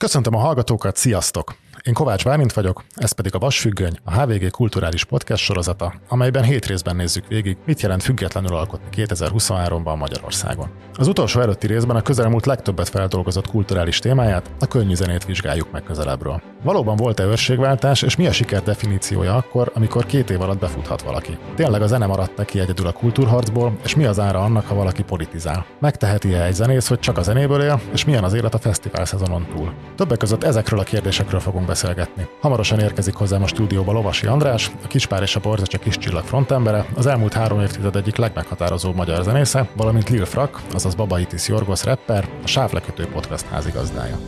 Köszöntöm a hallgatókat, sziasztok! Én Kovács Bálint vagyok, ez pedig a Vasfüggöny, a HVG kulturális podcast sorozata, amelyben hét részben nézzük végig, mit jelent függetlenül alkotni 2023-ban Magyarországon. Az utolsó előtti részben a közelmúlt legtöbbet feldolgozott kulturális témáját, a könnyű zenét vizsgáljuk meg közelebbről. Valóban volt-e őrségváltás, és mi a siker definíciója akkor, amikor két év alatt befuthat valaki? Tényleg a zene maradt neki egyedül a kultúrharcból, és mi az ára annak, ha valaki politizál? Megteheti-e egy zenész, hogy csak a zenéből él, és milyen az élet a fesztivál szezonon túl? Többek között ezekről a kérdésekről fogunk beszélgetni. Hamarosan érkezik hozzám a stúdióba Lovasi András, a Kispár és a Borzacsa kis csillag frontembere, az elmúlt három évtized egyik legmeghatározóbb magyar zenésze, valamint Lil Frak, azaz Babaitis Jorgos rapper, a Sávlekötő podcast házigazdája.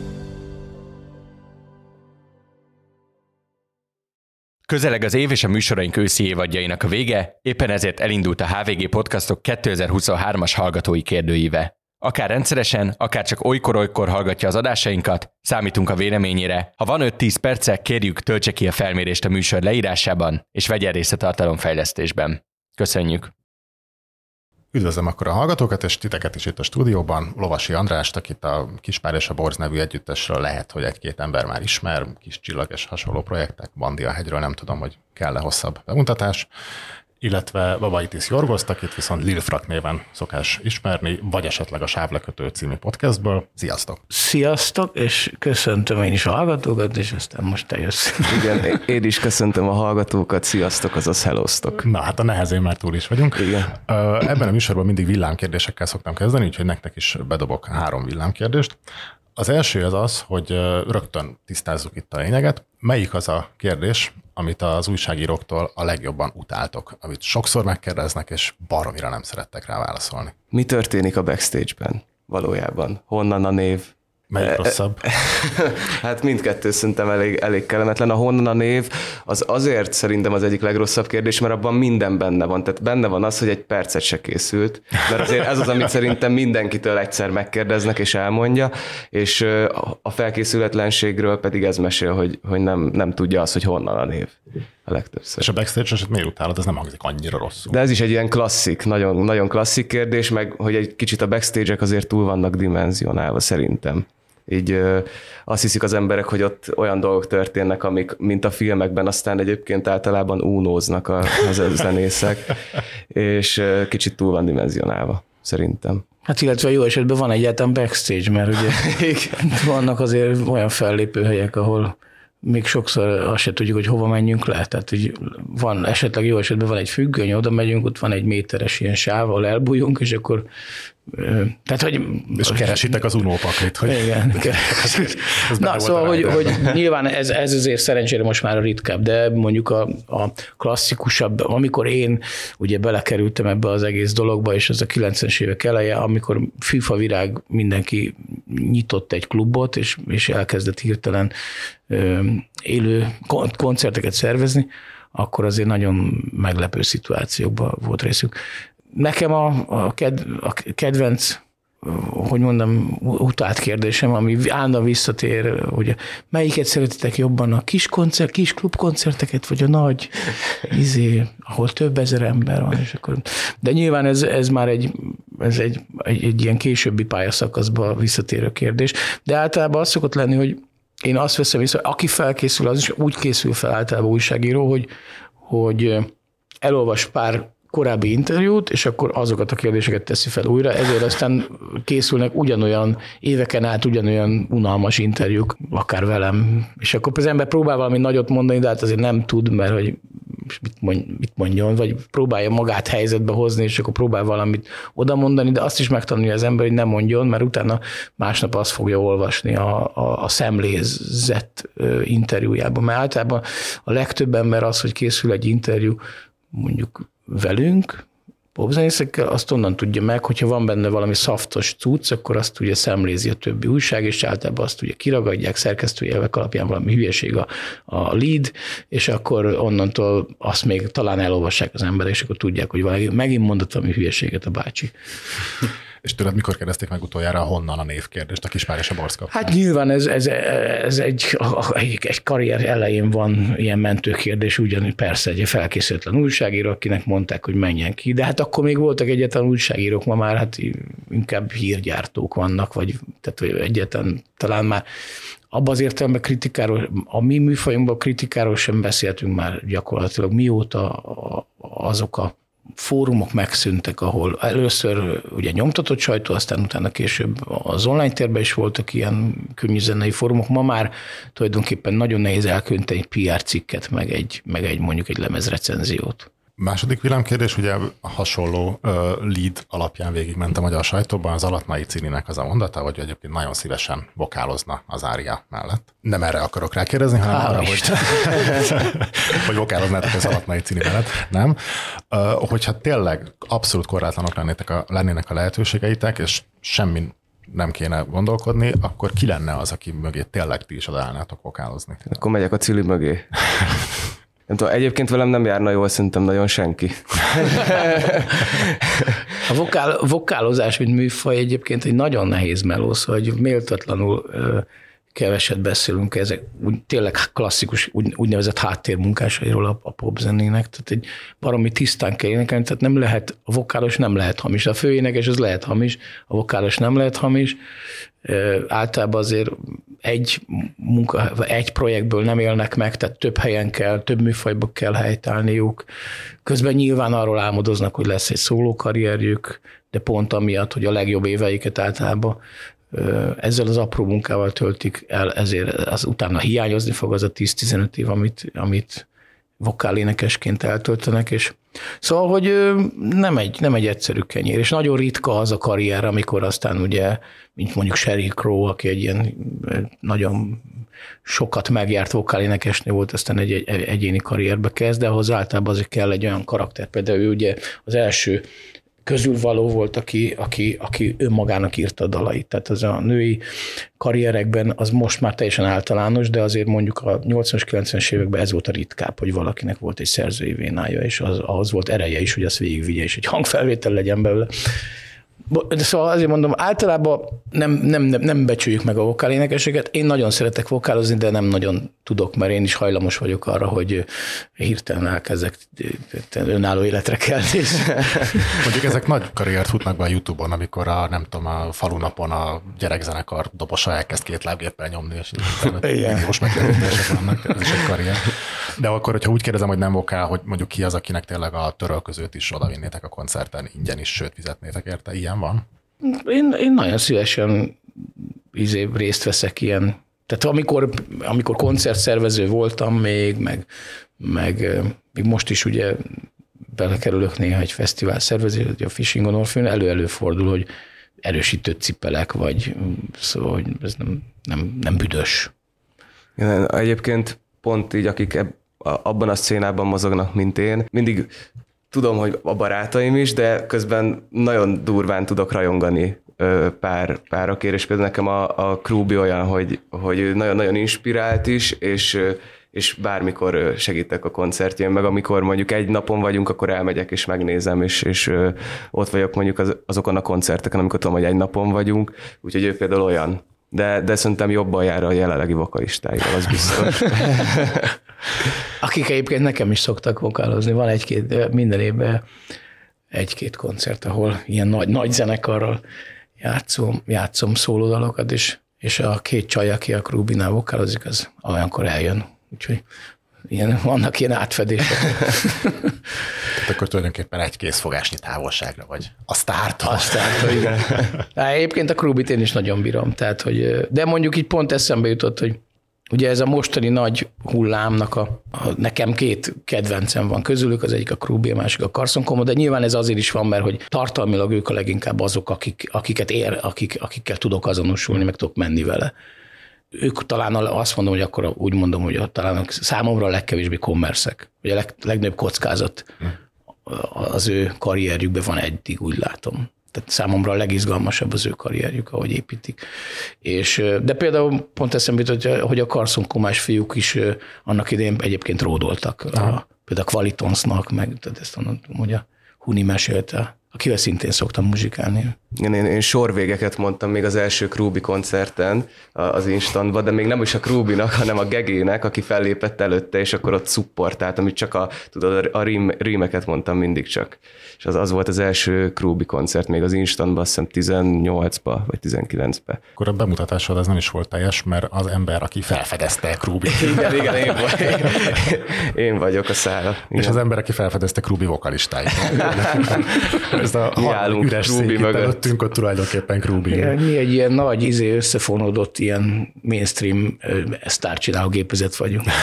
Közeleg az év és a műsoraink őszi évadjainak a vége, éppen ezért elindult a HVG Podcastok 2023-as hallgatói kérdőíve. Akár rendszeresen, akár csak olykor-olykor hallgatja az adásainkat, számítunk a véleményére. Ha van 5-10 perce, kérjük, töltse ki a felmérést a műsor leírásában, és vegyen részt a tartalomfejlesztésben. Köszönjük! Üdvözlöm akkor a hallgatókat, és titeket is itt a stúdióban. Lovasi Andrást, akit a Kispár és a Borz nevű együttesről lehet, hogy egy-két ember már ismer, kis csillag és hasonló projektek, Bandi a hegyről, nem tudom, hogy kell-e hosszabb bemutatás illetve Babaitis Jorgoszt, akit viszont Lil Frak néven szokás ismerni, vagy esetleg a Sávlekötő című podcastből. Sziasztok! Sziasztok, és köszöntöm én is a hallgatókat, és aztán most te jössz. Igen, én is köszöntöm a hallgatókat, sziasztok, azaz hellóztok. Na hát a nehezén már túl is vagyunk. Igen. Ebben a műsorban mindig villámkérdésekkel szoktam kezdeni, úgyhogy nektek is bedobok három villámkérdést. Az első az az, hogy rögtön tisztázzuk itt a lényeget. Melyik az a kérdés, amit az újságíróktól a legjobban utáltok, amit sokszor megkérdeznek, és baromira nem szerettek rá válaszolni? Mi történik a backstage-ben valójában? Honnan a név? Melyik rosszabb? hát mindkettő szerintem elég, elég kellemetlen. A honnan a név az azért szerintem az egyik legrosszabb kérdés, mert abban minden benne van. Tehát benne van az, hogy egy percet se készült, mert azért ez az, amit szerintem mindenkitől egyszer megkérdeznek és elmondja, és a felkészületlenségről pedig ez mesél, hogy, hogy nem, nem tudja az, hogy honnan a név a legtöbbször. És a backstage eset miért utálod? Ez nem hangzik annyira rosszul. De ez is egy ilyen klasszik, nagyon, nagyon klasszik kérdés, meg hogy egy kicsit a backstage-ek azért túl vannak dimenzionálva szerintem így azt hiszik az emberek, hogy ott olyan dolgok történnek, amik, mint a filmekben, aztán egyébként általában únóznak a, az zenészek, és kicsit túl van dimenzionálva, szerintem. Hát illetve jó esetben van egyáltalán backstage, mert ugye vannak azért olyan fellépő helyek, ahol még sokszor azt se tudjuk, hogy hova menjünk le. Tehát hogy van esetleg jó esetben van egy függöny, oda megyünk, ott van egy méteres ilyen sáv, ahol elbújunk, és akkor tehát, hogy... És keresitek az unópaklit, hogy... Igen. ez, ez Na, szóval, hogy, hogy, nyilván ez, ez azért szerencsére most már a ritkább, de mondjuk a, a klasszikusabb, amikor én ugye belekerültem ebbe az egész dologba, és ez a 90-es évek eleje, amikor FIFA virág mindenki nyitott egy klubot, és, és elkezdett hirtelen ö, élő koncerteket szervezni, akkor azért nagyon meglepő szituációkban volt részük nekem a, a, ked, a kedvenc hogy mondom, utált kérdésem, ami állandóan visszatér, hogy melyiket szeretitek jobban, a kis koncert, kis klubkoncerteket, vagy a nagy, izé, ahol több ezer ember van, és akkor... De nyilván ez, ez már egy, ez egy, egy, egy ilyen későbbi pályaszakaszba visszatérő kérdés, de általában az szokott lenni, hogy én azt veszem észre, aki felkészül, az is úgy készül fel általában újságíró, hogy, hogy elolvas pár korábbi interjút, és akkor azokat a kérdéseket teszi fel újra, ezért aztán készülnek ugyanolyan, éveken át ugyanolyan unalmas interjúk, akár velem, és akkor az ember próbál valami nagyot mondani, de hát azért nem tud, mert hogy mit, mond, mit mondjon, vagy próbálja magát helyzetbe hozni, és akkor próbál valamit oda mondani, de azt is megtanulja az ember, hogy nem mondjon, mert utána másnap azt fogja olvasni a, a, a szemlézett interjújában. Mert általában a legtöbb ember az, hogy készül egy interjú, mondjuk velünk, popzenészekkel, azt onnan tudja meg, hogyha van benne valami szaftos cucc, akkor azt ugye szemlézi a többi újság, és általában azt ugye kiragadják, szerkesztői elvek alapján valami hülyeség a, a lead, és akkor onnantól azt még talán elolvassák az emberek, és akkor tudják, hogy valami, megint mondott valami hülyeséget a bácsi. És tőled mikor kérdezték meg utoljára honnan a névkérdést a Kispár és a Borsz Hát nyilván ez, ez, ez egy, egy, egy karrier elején van ilyen mentőkérdés, ugyanúgy persze egy felkészületlen újságíró, akinek mondták, hogy menjen ki, de hát akkor még voltak egyetlen újságírók, ma már hát inkább hírgyártók vannak, vagy tehát egyetlen talán már abban az értelemben kritikáról, a mi műfajunkban kritikáról sem beszéltünk már gyakorlatilag, mióta azok a fórumok megszűntek, ahol először ugye nyomtatott sajtó, aztán utána később az online térben is voltak ilyen könnyűzenei fórumok. Ma már tulajdonképpen nagyon nehéz elkönteni egy PR cikket, meg egy, meg egy mondjuk egy lemezrecenziót. Második villámkérdés, ugye hasonló uh, lead alapján végigment a magyar sajtóban az Alatmai Cininek az a mondata, hogy egyébként nagyon szívesen vokálozna az ária mellett. Nem erre akarok rákérdezni, hanem Há, arra, hogy, hogy vokáloznátok az Alatmai Cini mellett. Nem. Uh, hogyha tényleg abszolút korlátlanok lennétek a, lennének a lehetőségeitek, és semmi nem kéne gondolkodni, akkor ki lenne az, aki mögé tényleg ti is odaállnátok vokálozni? Akkor megyek a Cili mögé. Nem tudom, egyébként velem nem járna jól szerintem nagyon senki. A vokál, vokálozás, mint műfaj egyébként egy nagyon nehéz melósz, hogy méltatlanul keveset beszélünk ezek úgy, tényleg klasszikus úgy, úgynevezett háttérmunkásairól a, a popzenének, tehát egy baromi tisztán kell énekelni, tehát nem lehet, a vokálos nem lehet hamis, a főénekes az lehet hamis, a vokálos nem lehet hamis, általában azért egy, munka, egy projektből nem élnek meg, tehát több helyen kell, több műfajba kell helytállniuk. Közben nyilván arról álmodoznak, hogy lesz egy szólókarrierjük, de pont amiatt, hogy a legjobb éveiket általában ezzel az apró munkával töltik el, ezért az utána hiányozni fog az a 10-15 év, amit, amit vokálénekesként eltöltenek, és szóval, hogy nem egy, nem egy egyszerű kenyér, és nagyon ritka az a karrier, amikor aztán ugye, mint mondjuk Sheryl Crow, aki egy ilyen nagyon sokat megjárt vokálénekesnő volt, aztán egy, egy egyéni karrierbe kezd, de ahhoz általában azért kell egy olyan karakter. Például ő ugye az első közül való volt, aki, aki, aki önmagának írta a dalait. Tehát az a női karrierekben az most már teljesen általános, de azért mondjuk a 80-as, 90-es években ez volt a ritkább, hogy valakinek volt egy szerzői vénája, és az, ahhoz volt ereje is, hogy azt végigvigye, és egy hangfelvétel legyen belőle. Szóval azért mondom, általában nem, nem, nem, nem becsüljük meg a vokálénekeseket. Én nagyon szeretek vokálozni, de nem nagyon tudok, mert én is hajlamos vagyok arra, hogy hirtelen elkezdek önálló életre kelni. Mondjuk ezek nagy karriert futnak be a Youtube-on, amikor a, nem tudom, a falunapon a gyerekzenekar dobosa elkezd két lábgéppel nyomni, és most megjelenítések vannak, ez is egy karrier. De akkor, hogyha úgy kérdezem, hogy nem vokál, hogy mondjuk ki az, akinek tényleg a törölközőt is odavinnétek a koncerten, ingyen is, sőt fizetnétek érte, ilyen van? Én, én nagyon szívesen izé, részt veszek ilyen tehát amikor, amikor koncertszervező voltam még, meg, meg még most is ugye belekerülök néha egy fesztivál szervező, a Fishing on Orphan, elő-elő fordul, hogy erősítő cipelek, vagy szóval, hogy ez nem, nem, nem büdös. Igen, egyébként pont így, akik abban a szcénában mozognak, mint én, mindig tudom, hogy a barátaim is, de közben nagyon durván tudok rajongani pár, párokért, és például nekem a, a Krúbi olyan, hogy, hogy nagyon-nagyon inspirált is, és, és bármikor segítek a koncertjén, meg amikor mondjuk egy napon vagyunk, akkor elmegyek és megnézem, és, és ott vagyok mondjuk az, azokon a koncerteken, amikor tudom, hogy egy napon vagyunk, úgyhogy ő például olyan. De, de szerintem jobban jár a jelenlegi vokalistáival, az biztos. Akik egyébként nekem is szoktak vokálozni, van egy-két, minden évben egy-két koncert, ahol ilyen nagy, nagy zenekarral játszom, játszom szólódalokat, és, és a két csaj, aki a Krubinál vokálozik, az olyankor eljön. Úgyhogy ilyen, vannak ilyen átfedések. Tehát akkor tulajdonképpen egy készfogásnyi távolságra vagy a sztártól. A sztártól, igen. Egyébként a Krubit én is nagyon bírom. Tehát, hogy, de mondjuk így pont eszembe jutott, hogy Ugye ez a mostani nagy hullámnak a, a nekem két kedvencem van közülük, az egyik a Krubi, a másik a Carson Komo, de nyilván ez azért is van, mert hogy tartalmilag ők a leginkább azok, akik, akiket ér, akik, akikkel tudok azonosulni, meg tudok menni vele. Ők talán azt mondom, hogy akkor úgy mondom, hogy talán számomra a legkevésbé kommerszek, vagy a leg, legnagyobb kockázat hm. az ő karrierjükben van eddig, úgy látom. Tehát számomra a legizgalmasabb az ő karrierjük, ahogy építik. És, de például pont eszembe jutott, hogy a Carson Komás fiúk is annak idején egyébként ródoltak. A, például a Qualitonsnak, meg tehát ezt mondom, hogy a Huni mesélte, akivel szintén szoktam muzsikálni. Én, én, én sorvégeket mondtam még az első Krúbi koncerten az instantba, de még nem is a Krúbinak, hanem a Gegének, aki fellépett előtte, és akkor ott szupportált, amit csak a, tudod, a rím, rímeket mondtam mindig csak. És az, az volt az első Krúbi koncert még az instantba, azt hiszem 18-ba, vagy 19-be. Akkor a bemutatásod az nem is volt teljes, mert az ember, aki felfedezte Krúbi. igen, igen, én, vagy, én vagyok a szála. És az ember, aki felfedezte Krúbi vokalistáit. Ez a Jálunk üres Krúbi mögött. Előttünk ott tulajdonképpen Krúbi. Ja, mi egy ilyen nagy, izé összefonódott ilyen mainstream sztárcsináló gépezet vagyunk.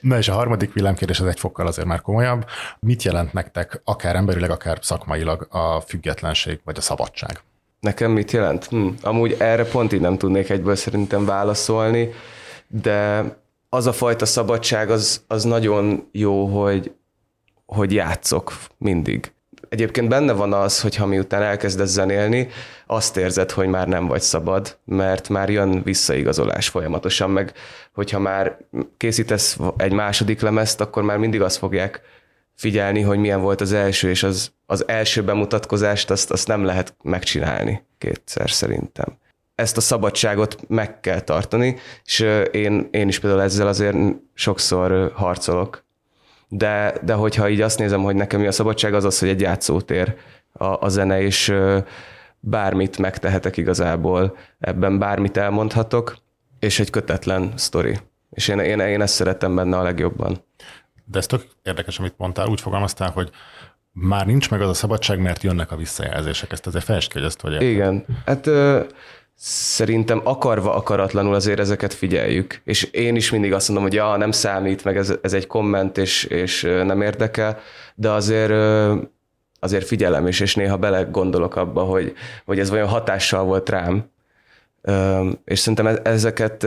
Na és a harmadik villámkérdés az egy fokkal azért már komolyabb. Mit jelent nektek akár emberileg, akár szakmailag a függetlenség vagy a szabadság? Nekem mit jelent? Hm, amúgy erre pont így nem tudnék egyből szerintem válaszolni, de az a fajta szabadság az, az nagyon jó, hogy, hogy játszok mindig. Egyébként benne van az, hogy ha miután elkezdesz zenélni, azt érzed, hogy már nem vagy szabad, mert már jön visszaigazolás folyamatosan, meg hogyha már készítesz egy második lemezt, akkor már mindig azt fogják figyelni, hogy milyen volt az első, és az, az első bemutatkozást azt, azt nem lehet megcsinálni kétszer szerintem. Ezt a szabadságot meg kell tartani, és én, én is például ezzel azért sokszor harcolok, de, de hogyha így azt nézem, hogy nekem mi a szabadság, az az, hogy egy játszótér a, a zene, és bármit megtehetek igazából, ebben bármit elmondhatok, és egy kötetlen sztori. És én, én, én ezt szeretem benne a legjobban. De ez tök érdekes, amit mondtál, úgy fogalmaztál, hogy már nincs meg az a szabadság, mert jönnek a visszajelzések. Ezt azért fejtsd ki, hogy ezt hogy érted. Igen. Hát szerintem akarva akaratlanul azért ezeket figyeljük. És én is mindig azt mondom, hogy ja, nem számít, meg ez, ez egy komment, és, és nem érdekel, de azért azért figyelem is, és néha bele gondolok abba, hogy, hogy ez vajon hatással volt rám. És szerintem e, ezeket,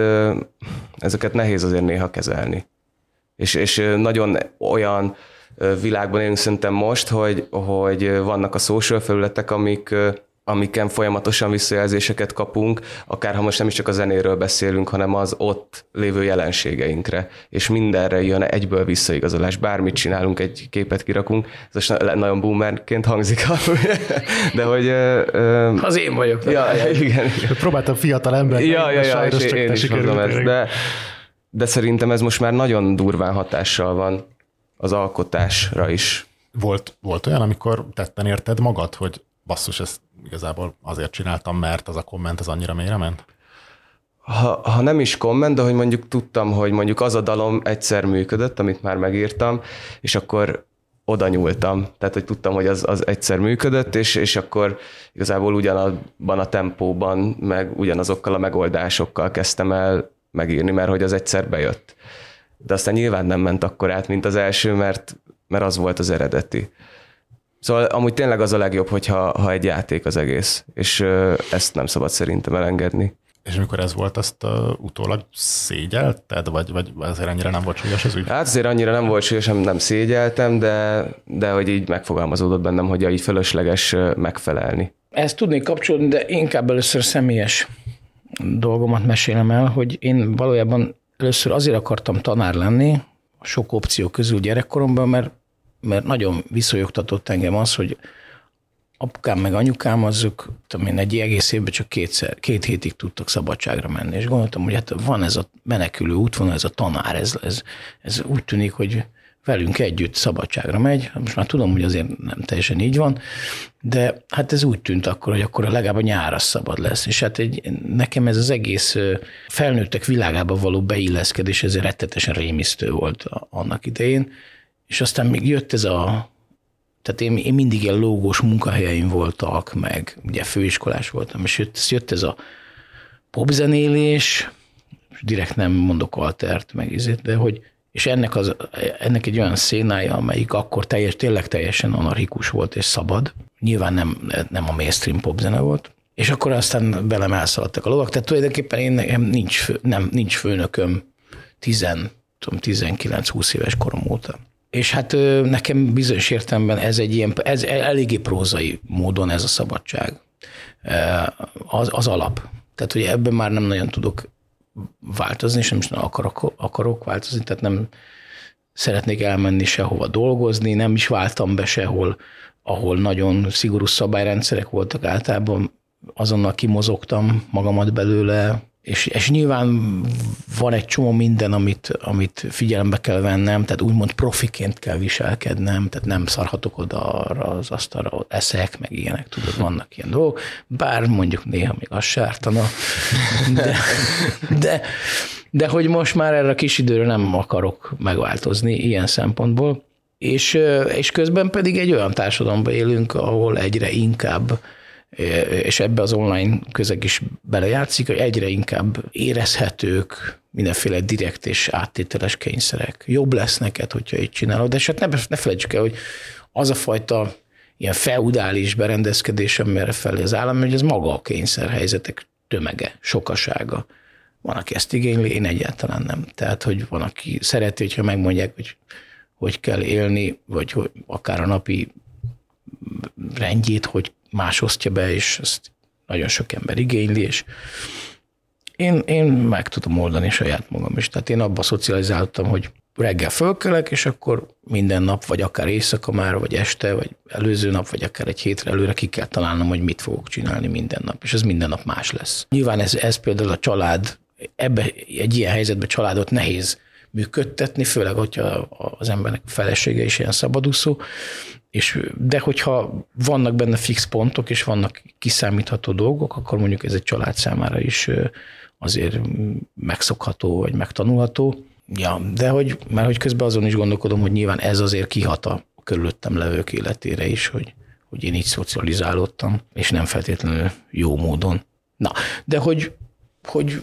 ezeket nehéz azért néha kezelni. És, és nagyon olyan világban élünk szerintem most, hogy, hogy vannak a social felületek, amik, amiken folyamatosan visszajelzéseket kapunk, akár ha most nem is csak a zenéről beszélünk, hanem az ott lévő jelenségeinkre, és mindenre jön egyből visszaigazolás. Bármit csinálunk, egy képet kirakunk, ez most nagyon boomerként hangzik, de hogy... Az én vagyok. Ja, ja, igen. Próbáltam fiatal ember. Ja, ja, ja, és én, én is mondom ezt, de, de szerintem ez most már nagyon durván hatással van az alkotásra is. Volt, volt olyan, amikor tetten érted magad, hogy basszus, ezt igazából azért csináltam, mert az a komment az annyira mélyre ment? Ha, ha nem is komment, de hogy mondjuk tudtam, hogy mondjuk az a dalom egyszer működött, amit már megírtam, és akkor oda nyúltam. Tehát, hogy tudtam, hogy az, az egyszer működött, és, és akkor igazából ugyanabban a tempóban, meg ugyanazokkal a megoldásokkal kezdtem el megírni, mert hogy az egyszer bejött. De aztán nyilván nem ment akkor át, mint az első, mert, mert az volt az eredeti. Szóval amúgy tényleg az a legjobb, hogyha ha egy játék az egész, és ezt nem szabad szerintem elengedni. És amikor ez volt, azt uh, utólag szégyelted, vagy, vagy azért annyira nem volt súlyos az ügy? Hát azért annyira nem volt súlyos, nem, nem szégyeltem, de, de hogy így megfogalmazódott bennem, hogy így fölösleges megfelelni. Ezt tudnék kapcsolni, de inkább először személyes dolgomat mesélem el, hogy én valójában először azért akartam tanár lenni, sok opció közül gyerekkoromban, mert mert nagyon visszajogtatott engem az, hogy apukám meg anyukám azok, tudom én, egy egész évben csak kétszer, két hétig tudtak szabadságra menni, és gondoltam, hogy hát van ez a menekülő útvonal, ez a tanár, ez, ez, ez úgy tűnik, hogy velünk együtt szabadságra megy. Most már tudom, hogy azért nem teljesen így van, de hát ez úgy tűnt akkor, hogy akkor legalább a nyár az szabad lesz. És hát egy, nekem ez az egész felnőttek világába való beilleszkedés, ez rettetesen rémisztő volt annak idején, és aztán még jött ez a, tehát én, én mindig ilyen lógós munkahelyeim voltak, meg ugye főiskolás voltam, és jött, jött ez a popzenélés, direkt nem mondok altert, meg izét, de hogy, és ennek, az, ennek egy olyan szénája, amelyik akkor teljes, tényleg teljesen anarchikus volt és szabad. Nyilván nem, nem a mainstream popzene volt. És akkor aztán velem elszaladtak a lovak. Tehát tulajdonképpen én nekem nincs, fő, nem, nincs főnököm 10, 19-20 éves korom óta. És hát nekem bizonyos értelemben ez egy ilyen, ez eléggé prózai módon ez a szabadság. Az, az alap. Tehát, hogy ebben már nem nagyon tudok változni, és nem is akarok, akarok változni, tehát nem, szeretnék elmenni sehova dolgozni, nem is váltam be sehol, ahol nagyon szigorú szabályrendszerek voltak általában, azonnal kimozogtam magamat belőle, és, és nyilván van egy csomó minden, amit, amit figyelembe kell vennem, tehát úgymond profiként kell viselkednem, tehát nem szarhatok oda arra az asztalra, eszek, meg ilyenek, tudod, vannak ilyen dolgok, bár mondjuk néha még az sártana, de, de, de hogy most már erre a kis időre nem akarok megváltozni ilyen szempontból, és, és közben pedig egy olyan társadalomban élünk, ahol egyre inkább és ebbe az online közeg is belejátszik, hogy egyre inkább érezhetők mindenféle direkt és áttételes kényszerek. Jobb lesz neked, hogyha így csinálod, de hát ne, ne felejtsük el, hogy az a fajta ilyen feudális berendezkedés, amire felé az állam, hogy ez maga a kényszerhelyzetek tömege, sokasága. Van, aki ezt igényli, én egyáltalán nem. Tehát, hogy van, aki szereti, hogyha megmondják, hogy hogy kell élni, vagy hogy akár a napi rendjét, hogy más osztja be, és ezt nagyon sok ember igényli, és én, én meg tudom oldani saját magam is. Tehát én abba szocializáltam, hogy reggel fölkelek, és akkor minden nap, vagy akár éjszaka már, vagy este, vagy előző nap, vagy akár egy hétre előre ki kell találnom, hogy mit fogok csinálni minden nap, és ez minden nap más lesz. Nyilván ez, ez például a család, ebbe egy ilyen helyzetben családot nehéz működtetni, főleg, hogyha az embernek felesége is ilyen szabadúszó, és, de hogyha vannak benne fix pontok, és vannak kiszámítható dolgok, akkor mondjuk ez egy család számára is azért megszokható, vagy megtanulható. Ja, de hogy, mert hogy közben azon is gondolkodom, hogy nyilván ez azért kihat a körülöttem levők életére is, hogy, hogy én így szocializálódtam, és nem feltétlenül jó módon. Na, de hogy, hogy,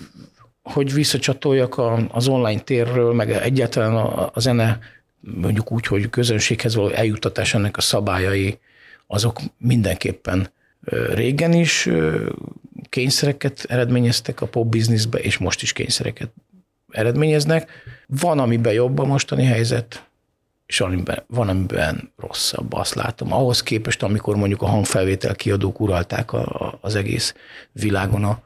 hogy visszacsatoljak az online térről, meg egyáltalán a, a zene mondjuk úgy, hogy közönséghez való eljuttatás ennek a szabályai, azok mindenképpen régen is kényszereket eredményeztek a pop bizniszbe, és most is kényszereket eredményeznek. Van, amiben jobb a mostani helyzet, és amiben, van, amiben rosszabb, azt látom. Ahhoz képest, amikor mondjuk a hangfelvétel kiadók uralták a, a, az egész világon a,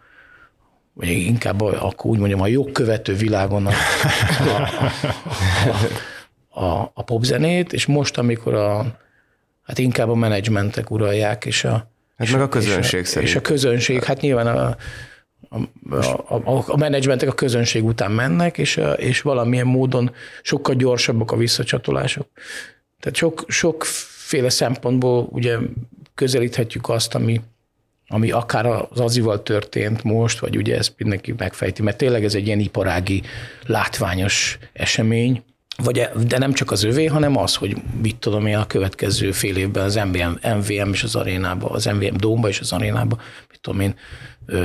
vagy inkább akkor úgy mondjam, a jogkövető világon a, a, a, a, a, a popzenét, és most, amikor a, hát inkább a menedzsmentek uralják, és a, Hát és meg a közönség és a, szerint. És a közönség, hát nyilván a, a, a, a, a menedzsmentek a közönség után mennek, és, a, és valamilyen módon sokkal gyorsabbak a visszacsatolások. Tehát sok, sokféle szempontból ugye közelíthetjük azt, ami, ami akár az azival történt most, vagy ugye ezt mindenki megfejti, mert tényleg ez egy ilyen iparági, látványos esemény, vagy, de nem csak az övé, hanem az, hogy mit tudom én a következő fél évben az MVM, MVM és az arénába, az MVM Dómba és az arénába, mit tudom én,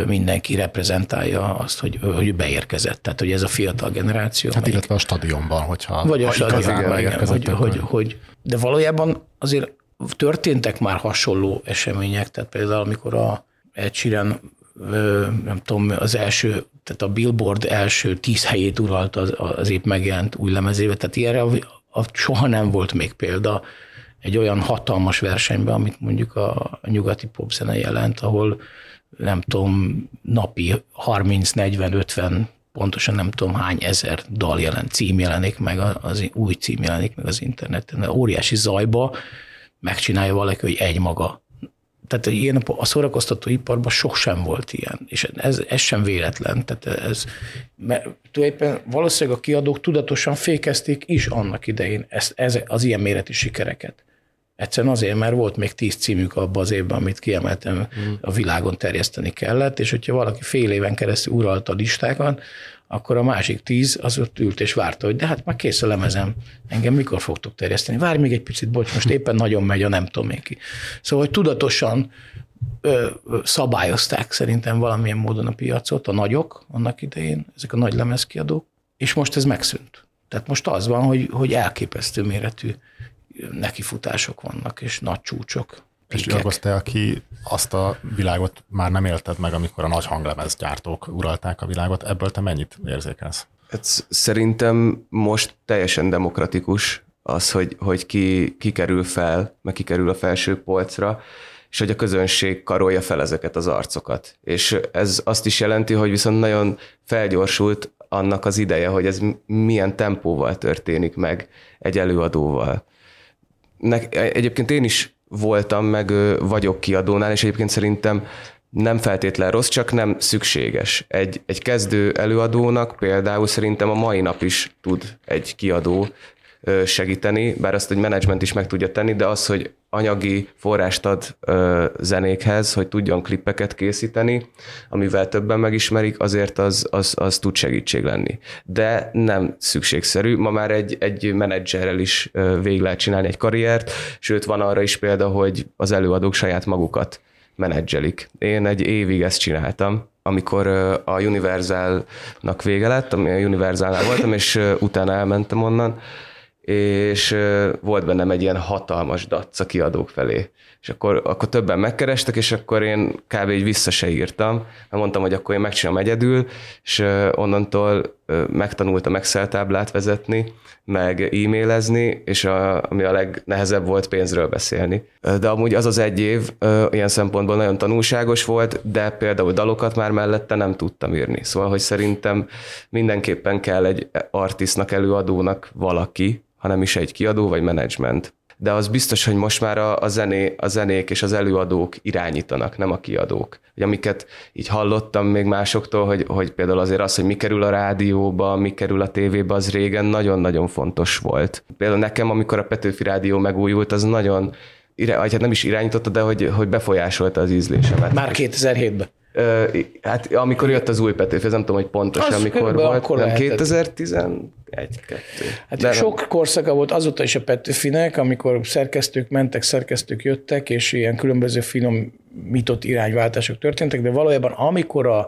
mindenki reprezentálja azt, hogy, hogy beérkezett. Tehát, hogy ez a fiatal generáció. Hát illetve a stadionban, hogyha vagy a stadionban, igen, hogy, hogy, hogy, de valójában azért történtek már hasonló események, tehát például amikor a Ed Sheeran nem tudom, az első, tehát a Billboard első tíz helyét uralt az, az épp megjelent új lemezébe, tehát ilyenre a, a, soha nem volt még példa egy olyan hatalmas versenyben, amit mondjuk a, a nyugati popzene jelent, ahol nem tudom, napi 30, 40, 50, pontosan nem tudom hány ezer dal jelent, cím jelenik meg, az új cím jelenik meg az interneten. Óriási zajba megcsinálja valaki, hogy egy maga tehát ilyen a szórakoztató iparban sok sem volt ilyen, és ez, ez sem véletlen. Tehát ez, mert tulajdonképpen valószínűleg a kiadók tudatosan fékezték is annak idején ezt, ez, az ilyen méretű sikereket. Egyszerűen azért, mert volt még tíz címük abban az évben, amit kiemeltem, mm. a világon terjeszteni kellett, és hogyha valaki fél éven keresztül uralta a listákat, akkor a másik tíz az ott ült és várta, hogy de hát már kész a lemezem, engem mikor fogtok terjeszteni? Várj még egy picit, bocs, most éppen nagyon megy a nem tudom én ki. Szóval, hogy tudatosan ö, szabályozták szerintem valamilyen módon a piacot, a nagyok annak idején, ezek a nagy lemezkiadók, és most ez megszűnt. Tehát most az van, hogy, hogy elképesztő méretű nekifutások vannak, és nagy csúcsok. És te, aki azt a világot már nem élted meg, amikor a nagy hanglemezgyártók uralták a világot, ebből te mennyit érzékelsz? Hát szerintem most teljesen demokratikus az, hogy, hogy ki, ki kerül fel, meg ki kerül a felső polcra, és hogy a közönség karolja fel ezeket az arcokat. És ez azt is jelenti, hogy viszont nagyon felgyorsult annak az ideje, hogy ez milyen tempóval történik meg egy előadóval. Ne, egyébként én is voltam, meg vagyok kiadónál, és egyébként szerintem nem feltétlen rossz, csak nem szükséges. Egy, egy kezdő előadónak például szerintem a mai nap is tud egy kiadó segíteni, bár azt egy menedzsment is meg tudja tenni, de az, hogy anyagi forrást ad zenékhez, hogy tudjon klippeket készíteni, amivel többen megismerik, azért az, az, az tud segítség lenni. De nem szükségszerű. Ma már egy, egy menedzserrel is végig lehet csinálni egy karriert, sőt van arra is példa, hogy az előadók saját magukat menedzselik. Én egy évig ezt csináltam, amikor a Universalnak vége lett, ami a Universalnál voltam, és utána elmentem onnan, és volt bennem egy ilyen hatalmas dac a kiadók felé. És akkor, akkor többen megkerestek, és akkor én kb. így vissza se írtam, mert mondtam, hogy akkor én megcsinálom egyedül, és onnantól megtanultam Excel táblát vezetni, meg e-mailezni, és a, ami a legnehezebb volt pénzről beszélni. De amúgy az az egy év ilyen szempontból nagyon tanulságos volt, de például dalokat már mellette nem tudtam írni. Szóval, hogy szerintem mindenképpen kell egy artistnak, előadónak valaki, hanem is egy kiadó vagy menedzsment. De az biztos, hogy most már a, a, zené, a zenék és az előadók irányítanak, nem a kiadók. Hogy amiket így hallottam még másoktól, hogy, hogy például azért az, hogy mi kerül a rádióba, mi kerül a tévébe, az régen nagyon-nagyon fontos volt. Például nekem, amikor a Petőfi Rádió megújult, az nagyon vagy hát nem is irányította, de hogy, hogy befolyásolta az ízlésemet. Már 2007-ben. Hát amikor jött az új Petőfi, ez nem tudom, hogy pontosan az mikor volt, akkor nem 2011 2 Hát De sok nem... korszaka volt azóta is a Petőfinek, amikor szerkesztők mentek, szerkesztők jöttek, és ilyen különböző finomított irányváltások történtek, de valójában amikor a,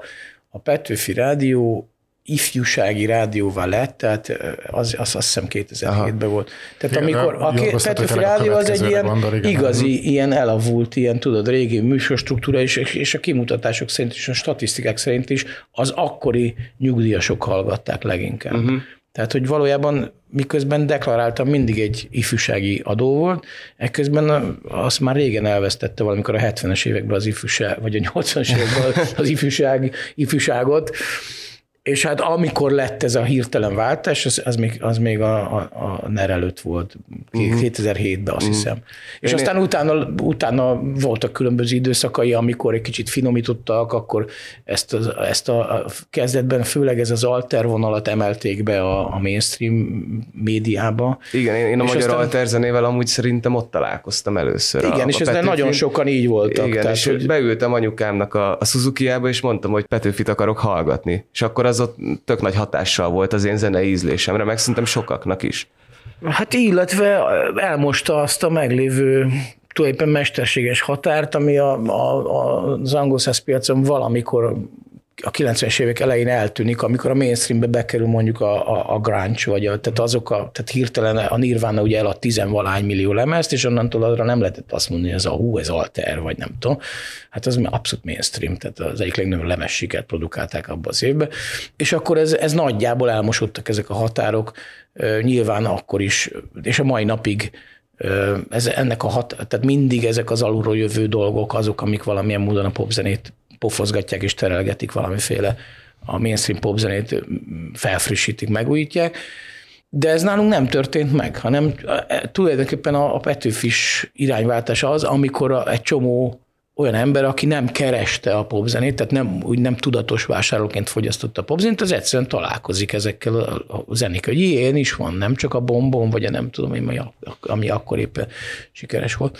a Petőfi Rádió ifjúsági rádióvá lett, tehát az, az azt hiszem 2007-ben volt. Tehát igen, amikor a Petőfi Rádió az egy ilyen gondol, igen. igazi, ilyen elavult, ilyen tudod, régi műsorstruktúra, és, és a kimutatások szerint és a statisztikák szerint is az akkori nyugdíjasok hallgatták leginkább. Uh-huh. Tehát, hogy valójában miközben deklaráltam mindig egy ifjúsági adó volt, ekközben azt már régen elvesztette valamikor a 70-es években az ifjúság, vagy a 80-as években az ifjúság, ifjúságot, és hát amikor lett ez a hirtelen váltás, az, az még, az még a, a, a NER előtt volt, uh-huh. 2007-ben azt uh-huh. hiszem. És Én aztán utána, utána voltak különböző időszakai, amikor egy kicsit finomítottak, akkor ezt, az, ezt a, a kezdetben főleg ez az alter vonalat emelték be a, a mainstream médiába. Igen, én, én a és magyar aztán, alter zenével amúgy szerintem ott találkoztam először. Igen, a, és ez nagyon sokan így voltak. Igen, tehát, és hogy... beültem anyukámnak a, a Suzuki-jába, és mondtam, hogy Petőfit akarok hallgatni. És akkor az ott tök nagy hatással volt az én zenei ízlésemre, meg szerintem sokaknak is. Hát illetve elmosta azt a meglévő tulajdonképpen mesterséges határt, ami a, a, az angol piacon valamikor a 90-es évek elején eltűnik, amikor a mainstreambe bekerül mondjuk a, a, a grunge, vagy a, tehát azok a, tehát hirtelen a Nirvana ugye elad tizenvalány millió lemezt, és onnantól arra nem lehetett azt mondani, hogy ez a hú, ez alter, vagy nem tudom. Hát az abszolút mainstream, tehát az egyik legnagyobb sikert produkálták abban az évben. És akkor ez, ez nagyjából elmosodtak ezek a határok, nyilván akkor is, és a mai napig ez, ennek a hat, tehát mindig ezek az alulról jövő dolgok azok, amik valamilyen módon a popzenét pofozgatják és terelgetik valamiféle a mainstream popzenét, felfrissítik, megújítják. De ez nálunk nem történt meg, hanem e, tulajdonképpen a, a Petőfis irányváltás az, amikor a, egy csomó olyan ember, aki nem kereste a popzenét, tehát nem, úgy nem tudatos vásárlóként fogyasztotta a popzenét, az egyszerűen találkozik ezekkel a, zenék, hogy ilyen is van, nem csak a bombom, vagy a nem tudom, ami, ami akkor éppen sikeres volt.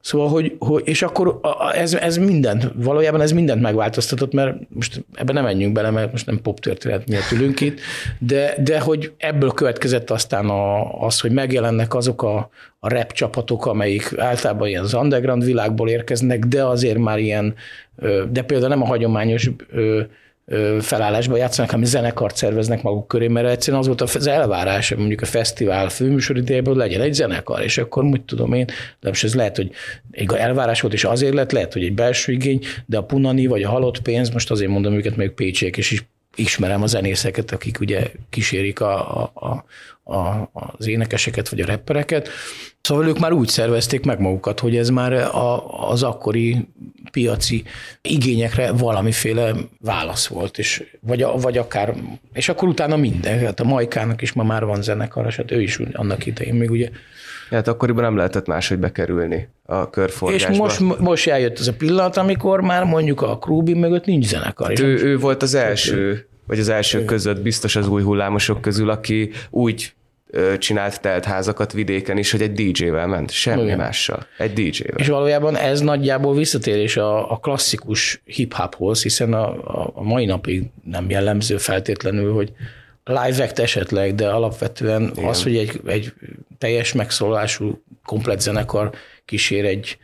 Szóval, hogy, hogy és akkor ez, ez mindent, valójában ez mindent megváltoztatott, mert most ebben nem menjünk bele, mert most nem pop történet miatt ülünk itt, de, de hogy ebből következett aztán a, az, hogy megjelennek azok a, a rap csapatok, amelyik általában ilyen az underground világból érkeznek, de azért már ilyen, de például nem a hagyományos felállásban játszanak, hanem zenekart szerveznek maguk köré, mert egyszerűen az volt az elvárás, mondjuk a fesztivál főműsor idejében, hogy legyen egy zenekar, és akkor úgy tudom én, de most ez lehet, hogy egy elvárás volt, és azért lett, lehet, hogy egy belső igény, de a punani vagy a halott pénz, most azért mondom őket, meg pécsék, és is ismerem a zenészeket, akik ugye kísérik a, a, a, az énekeseket vagy a rappereket. Szóval ők már úgy szervezték meg magukat, hogy ez már a, az akkori piaci igényekre valamiféle válasz volt, és, vagy, vagy akár, és akkor utána minden, hát a Majkának is ma már van zenekar, hát ő is annak idején még ugye Hát akkoriban nem lehetett máshogy bekerülni a körforgásba. És most, most eljött az a pillanat, amikor már mondjuk a Krúbi mögött nincs zenekar. Ő, ő volt az első, vagy az első között biztos az új hullámosok közül, aki úgy csinált teltházakat vidéken is, hogy egy DJ-vel ment, semmi Igen. mással, egy DJ-vel. És valójában ez nagyjából visszatérés a, a klasszikus hip-hophoz, hiszen a, a mai napig nem jellemző feltétlenül, hogy live act esetleg, de alapvetően Igen. az, hogy egy, egy teljes megszólású komplet zenekar kísér egy,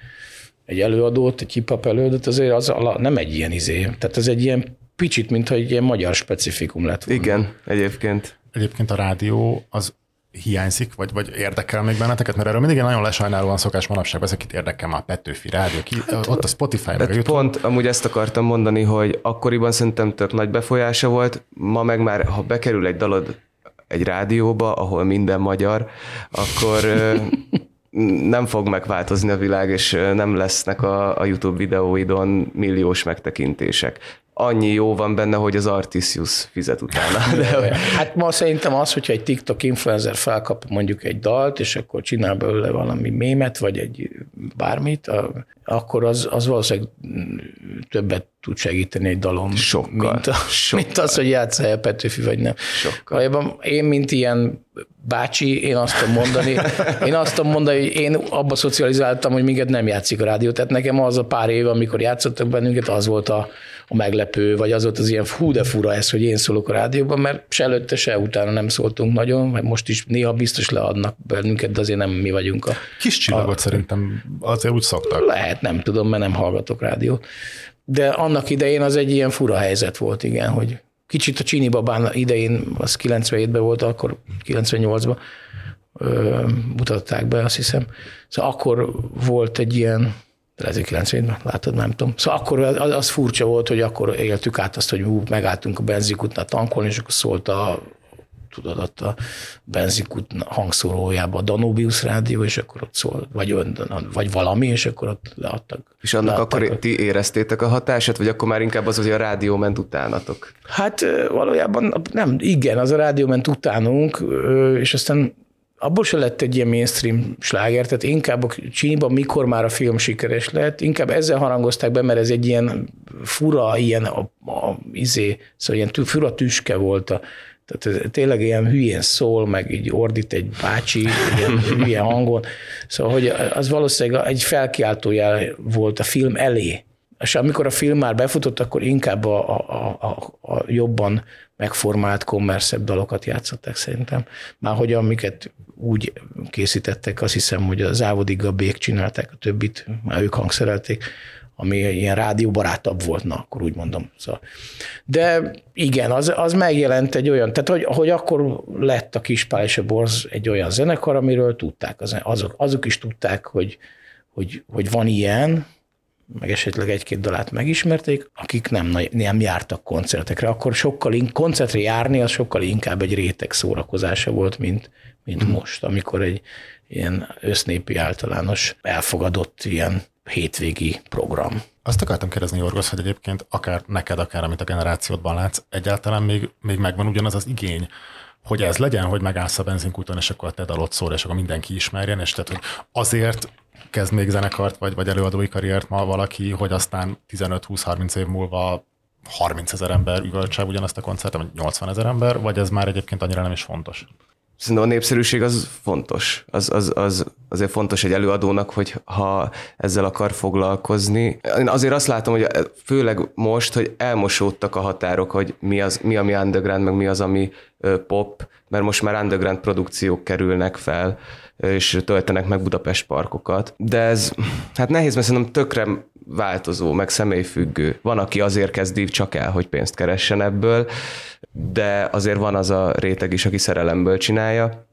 egy előadót, egy hip-hop előadót, azért az nem egy ilyen izé. Tehát ez egy ilyen picit, mintha egy ilyen magyar specifikum lett volna. Igen, egyébként. Egyébként a rádió az hiányzik, vagy, vagy érdekel még benneteket? Mert erről mindig nagyon lesajnálóan szokás manapság, ezek itt érdekel már Petőfi Rádió, ki, hát, ott a Spotify, meg a YouTube. Pont amúgy ezt akartam mondani, hogy akkoriban szerintem tök nagy befolyása volt, ma meg már, ha bekerül egy dalod egy rádióba, ahol minden magyar, akkor nem fog megváltozni a világ, és nem lesznek a, a YouTube videóidon milliós megtekintések annyi jó van benne, hogy az Artisius fizet utána. De... Hát ma szerintem az, hogyha egy TikTok influencer felkap mondjuk egy dalt, és akkor csinál belőle valami mémet, vagy egy bármit, akkor az, az valószínűleg többet tud segíteni egy dalom, sokkal, mint, a, sokkal. mint az, hogy játsz a Petőfi, vagy nem. Sokkal. én, mint ilyen bácsi, én azt tudom mondani, én azt tudom mondani, hogy én abba szocializáltam, hogy minket nem játszik a rádió. Tehát nekem az a pár év, amikor játszottak bennünket, az volt a, a meglepő, vagy az volt az ilyen hú de fura ez, hogy én szólok a rádióban, mert se előtte, se utána nem szóltunk nagyon, mert most is néha biztos leadnak bennünket, de azért nem mi vagyunk a... Kis csillagot a, szerintem azért úgy szoktak. Lehet, nem tudom, mert nem hallgatok rádiót. De annak idején az egy ilyen fura helyzet volt, igen, hogy kicsit a Csini Babán idején, az 97-ben volt, akkor 98-ban mutatták be, azt hiszem. Szóval akkor volt egy ilyen lehet, 97-ben, látod, nem tudom. Szóval akkor az, az furcsa volt, hogy akkor éltük át azt, hogy hú, megálltunk a benzinkutnál tankolni, és akkor szólt a tudod, ott a benzinkút hangszórójában a Danubius rádió, és akkor ott szól, vagy, vagy valami, és akkor ott leadtak. És annak leadtak. akkor ti éreztétek a hatását, vagy akkor már inkább az, hogy a rádió ment utánatok? Hát valójában nem, igen, az a rádió ment utánunk, és aztán abból se lett egy ilyen mainstream sláger, tehát inkább a csínyban, mikor már a film sikeres lett, inkább ezzel harangozták be, mert ez egy ilyen fura, ilyen a, a, izé, szóval ilyen fura tüske volt a, tehát ez tényleg ilyen hülyén szól, meg így ordít egy bácsi, ilyen hülye hangon. Szóval, hogy az valószínűleg egy felkiáltójel volt a film elé. És amikor a film már befutott, akkor inkább a, a, a, a jobban megformált, kommerszebb dalokat játszották szerintem. Már hogy amiket úgy készítettek, azt hiszem, hogy az Ávodi Gabék csinálták a többit, már ők hangszerelték, ami ilyen rádióbarátabb volt, na, akkor úgy mondom. Szóval. De igen, az, az megjelent egy olyan, tehát hogy, hogy akkor lett a Kispál és a Borz egy olyan zenekar, amiről tudták, az, azok, azok is tudták, hogy, hogy, hogy van ilyen, meg esetleg egy-két dalát megismerték, akik nem, nem jártak koncertekre, akkor sokkal koncertre járni, az sokkal inkább egy réteg szórakozása volt, mint, mint hmm. most, amikor egy ilyen össznépi általános elfogadott ilyen hétvégi program. Azt akartam kérdezni, Jorgos, hogy egyébként akár neked, akár amit a generációdban látsz, egyáltalán még, még megvan ugyanaz az igény, hogy ez legyen, hogy megállsz a benzinkúton, és akkor te dalot szól, és akkor mindenki ismerjen, és tehát, hogy azért kezd még zenekart, vagy, vagy előadói karriert ma valaki, hogy aztán 15-20-30 év múlva 30 ezer ember üvöltse ugyanazt a koncertet, vagy 80 ezer ember, vagy ez már egyébként annyira nem is fontos? Szerintem a népszerűség az fontos. Az, az, az azért fontos egy előadónak, hogy ha ezzel akar foglalkozni. Én azért azt látom, hogy főleg most, hogy elmosódtak a határok, hogy mi, az, mi ami underground, meg mi az, ami pop, mert most már underground produkciók kerülnek fel, és töltenek meg Budapest parkokat. De ez, hát nehéz, mert szerintem tökre változó, meg személyfüggő. Van, aki azért kezdi csak el, hogy pénzt keressen ebből, de azért van az a réteg is, aki szerelemből csinálja,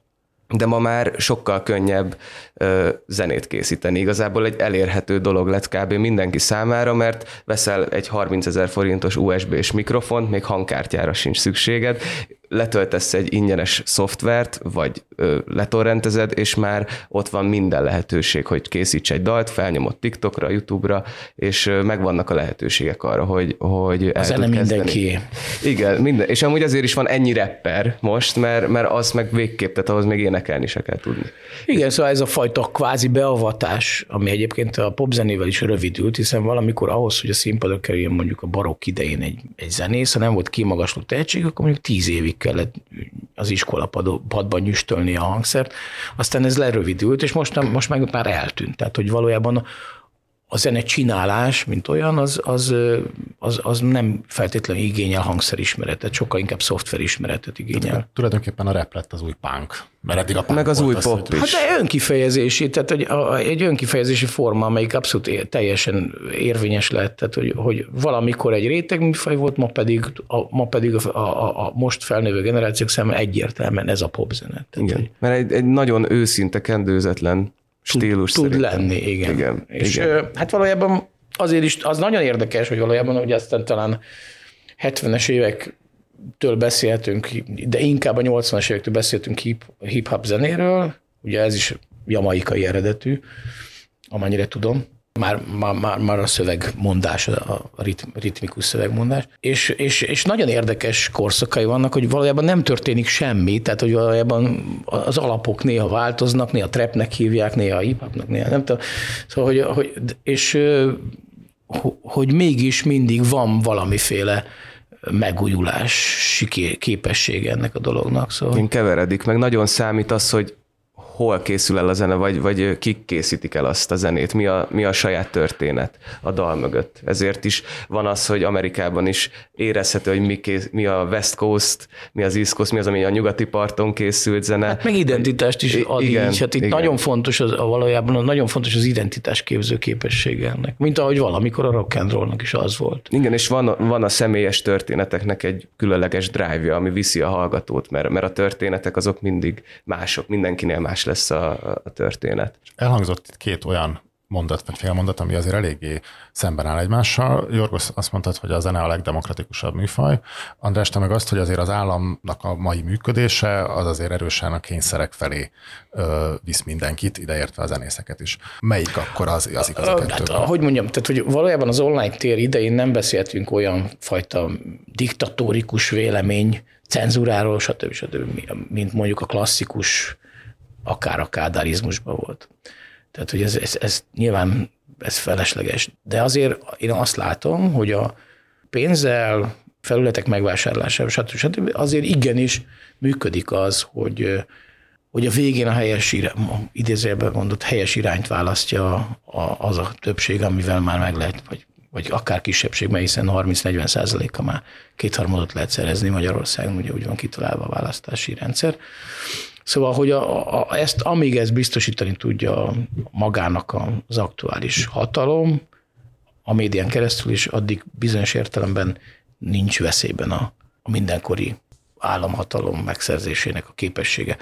de ma már sokkal könnyebb ö, zenét készíteni. Igazából egy elérhető dolog lett kb. mindenki számára, mert veszel egy 30 ezer forintos USB-s mikrofont, még hangkártyára sincs szükséged, letöltesz egy ingyenes szoftvert, vagy ö, letorrentezed, és már ott van minden lehetőség, hogy készíts egy dalt, felnyomod TikTokra, YouTube-ra, és ö, megvannak a lehetőségek arra, hogy, hogy el zene mindenki. Igen, minden. És amúgy azért is van ennyi rapper most, mert, mert az meg végképp, tehát ahhoz még énekelni se kell tudni. Igen, szóval ez a fajta kvázi beavatás, ami egyébként a popzenével is rövidült, hiszen valamikor ahhoz, hogy a színpadok kerüljön mondjuk a barokk idején egy, egy zenész, ha nem volt kimagasló tehetség, akkor mondjuk tíz évig kellett az iskolapadban nyüstölni a hangszert, aztán ez lerövidült, és most, most meg már eltűnt. Tehát, hogy valójában a zene csinálás, mint olyan, az, az, az, az nem feltétlenül igényel hangszerismeretet, sokkal inkább szoftverismeretet igényel. Tehát, tulajdonképpen a rap lett az új punk. Mert eddig a punk Meg az új az, pop is. Hát de önkifejezési, tehát egy, egy önkifejezési forma, amelyik abszolút teljesen érvényes lett, tehát hogy, hogy valamikor egy réteg műfaj volt, ma pedig a, ma pedig a, a, a most felnövő generációk számára egyértelműen ez a popzene. Tehát, Igen, hogy... mert egy, egy nagyon őszinte, kendőzetlen stílus tud, tud lenni, igen. igen és igen. hát valójában azért is, az nagyon érdekes, hogy valójában, hogy aztán talán 70-es évektől beszélhetünk, de inkább a 80-as évektől beszéltünk hip-hop zenéről, ugye ez is jamaikai eredetű, amennyire tudom, már, már, már, már a szövegmondás, a ritmikus szövegmondás, és, és, és nagyon érdekes korszakai vannak, hogy valójában nem történik semmi, tehát hogy valójában az alapok néha változnak, néha trapnek hívják, néha hip néha nem tudom, szóval, hogy, hogy és hogy mégis mindig van valamiféle megújulási képessége ennek a dolognak. Szóval... Én keveredik, meg nagyon számít az, hogy hol készül el a zene, vagy, vagy kik készítik el azt a zenét, mi a, mi a saját történet a dal mögött. Ezért is van az, hogy Amerikában is érezhető, hogy mi, kész, mi a West Coast, mi az East Coast, mi az, ami a nyugati parton készült zene. Hát meg identitást is ad igen, így. Hát itt igen. nagyon fontos, az, valójában nagyon fontos az identitás képző képessége ennek. Mint ahogy valamikor a rock and rollnak is az volt. Igen, és van, van a személyes történeteknek egy különleges drive-ja, ami viszi a hallgatót, mert, mert a történetek azok mindig mások, mindenkinél más lesz a, a történet. Elhangzott itt két olyan mondat, vagy félmondat, ami azért eléggé szemben áll egymással. Jorgos azt mondtad, hogy a zene a legdemokratikusabb műfaj. András, te meg azt, hogy azért az államnak a mai működése az azért erősen a kényszerek felé ö, visz mindenkit, ideértve a zenészeket is. Melyik akkor az, az igazi hát, Hogy mondjam, tehát hogy valójában az online tér idején nem beszéltünk olyan fajta diktatórikus vélemény, cenzúráról, stb. stb., mint mondjuk a klasszikus akár a kádárizmusban volt. Tehát, hogy ez, ez, ez nyilván ez felesleges. De azért én azt látom, hogy a pénzzel, felületek megvásárlásával, stb. stb. azért igenis működik az, hogy, hogy a végén a helyes irány, idézőjelben mondott helyes irányt választja a, az a többség, amivel már meg lehet, vagy, vagy akár kisebbség, mert hiszen 30-40 százaléka már kétharmadot lehet szerezni Magyarországon, ugye úgy van kitalálva a választási rendszer. Szóval, hogy a, a, ezt, amíg ez biztosítani tudja magának az aktuális hatalom, a médián keresztül is, addig bizonyos értelemben nincs veszélyben a, a mindenkori államhatalom megszerzésének a képessége.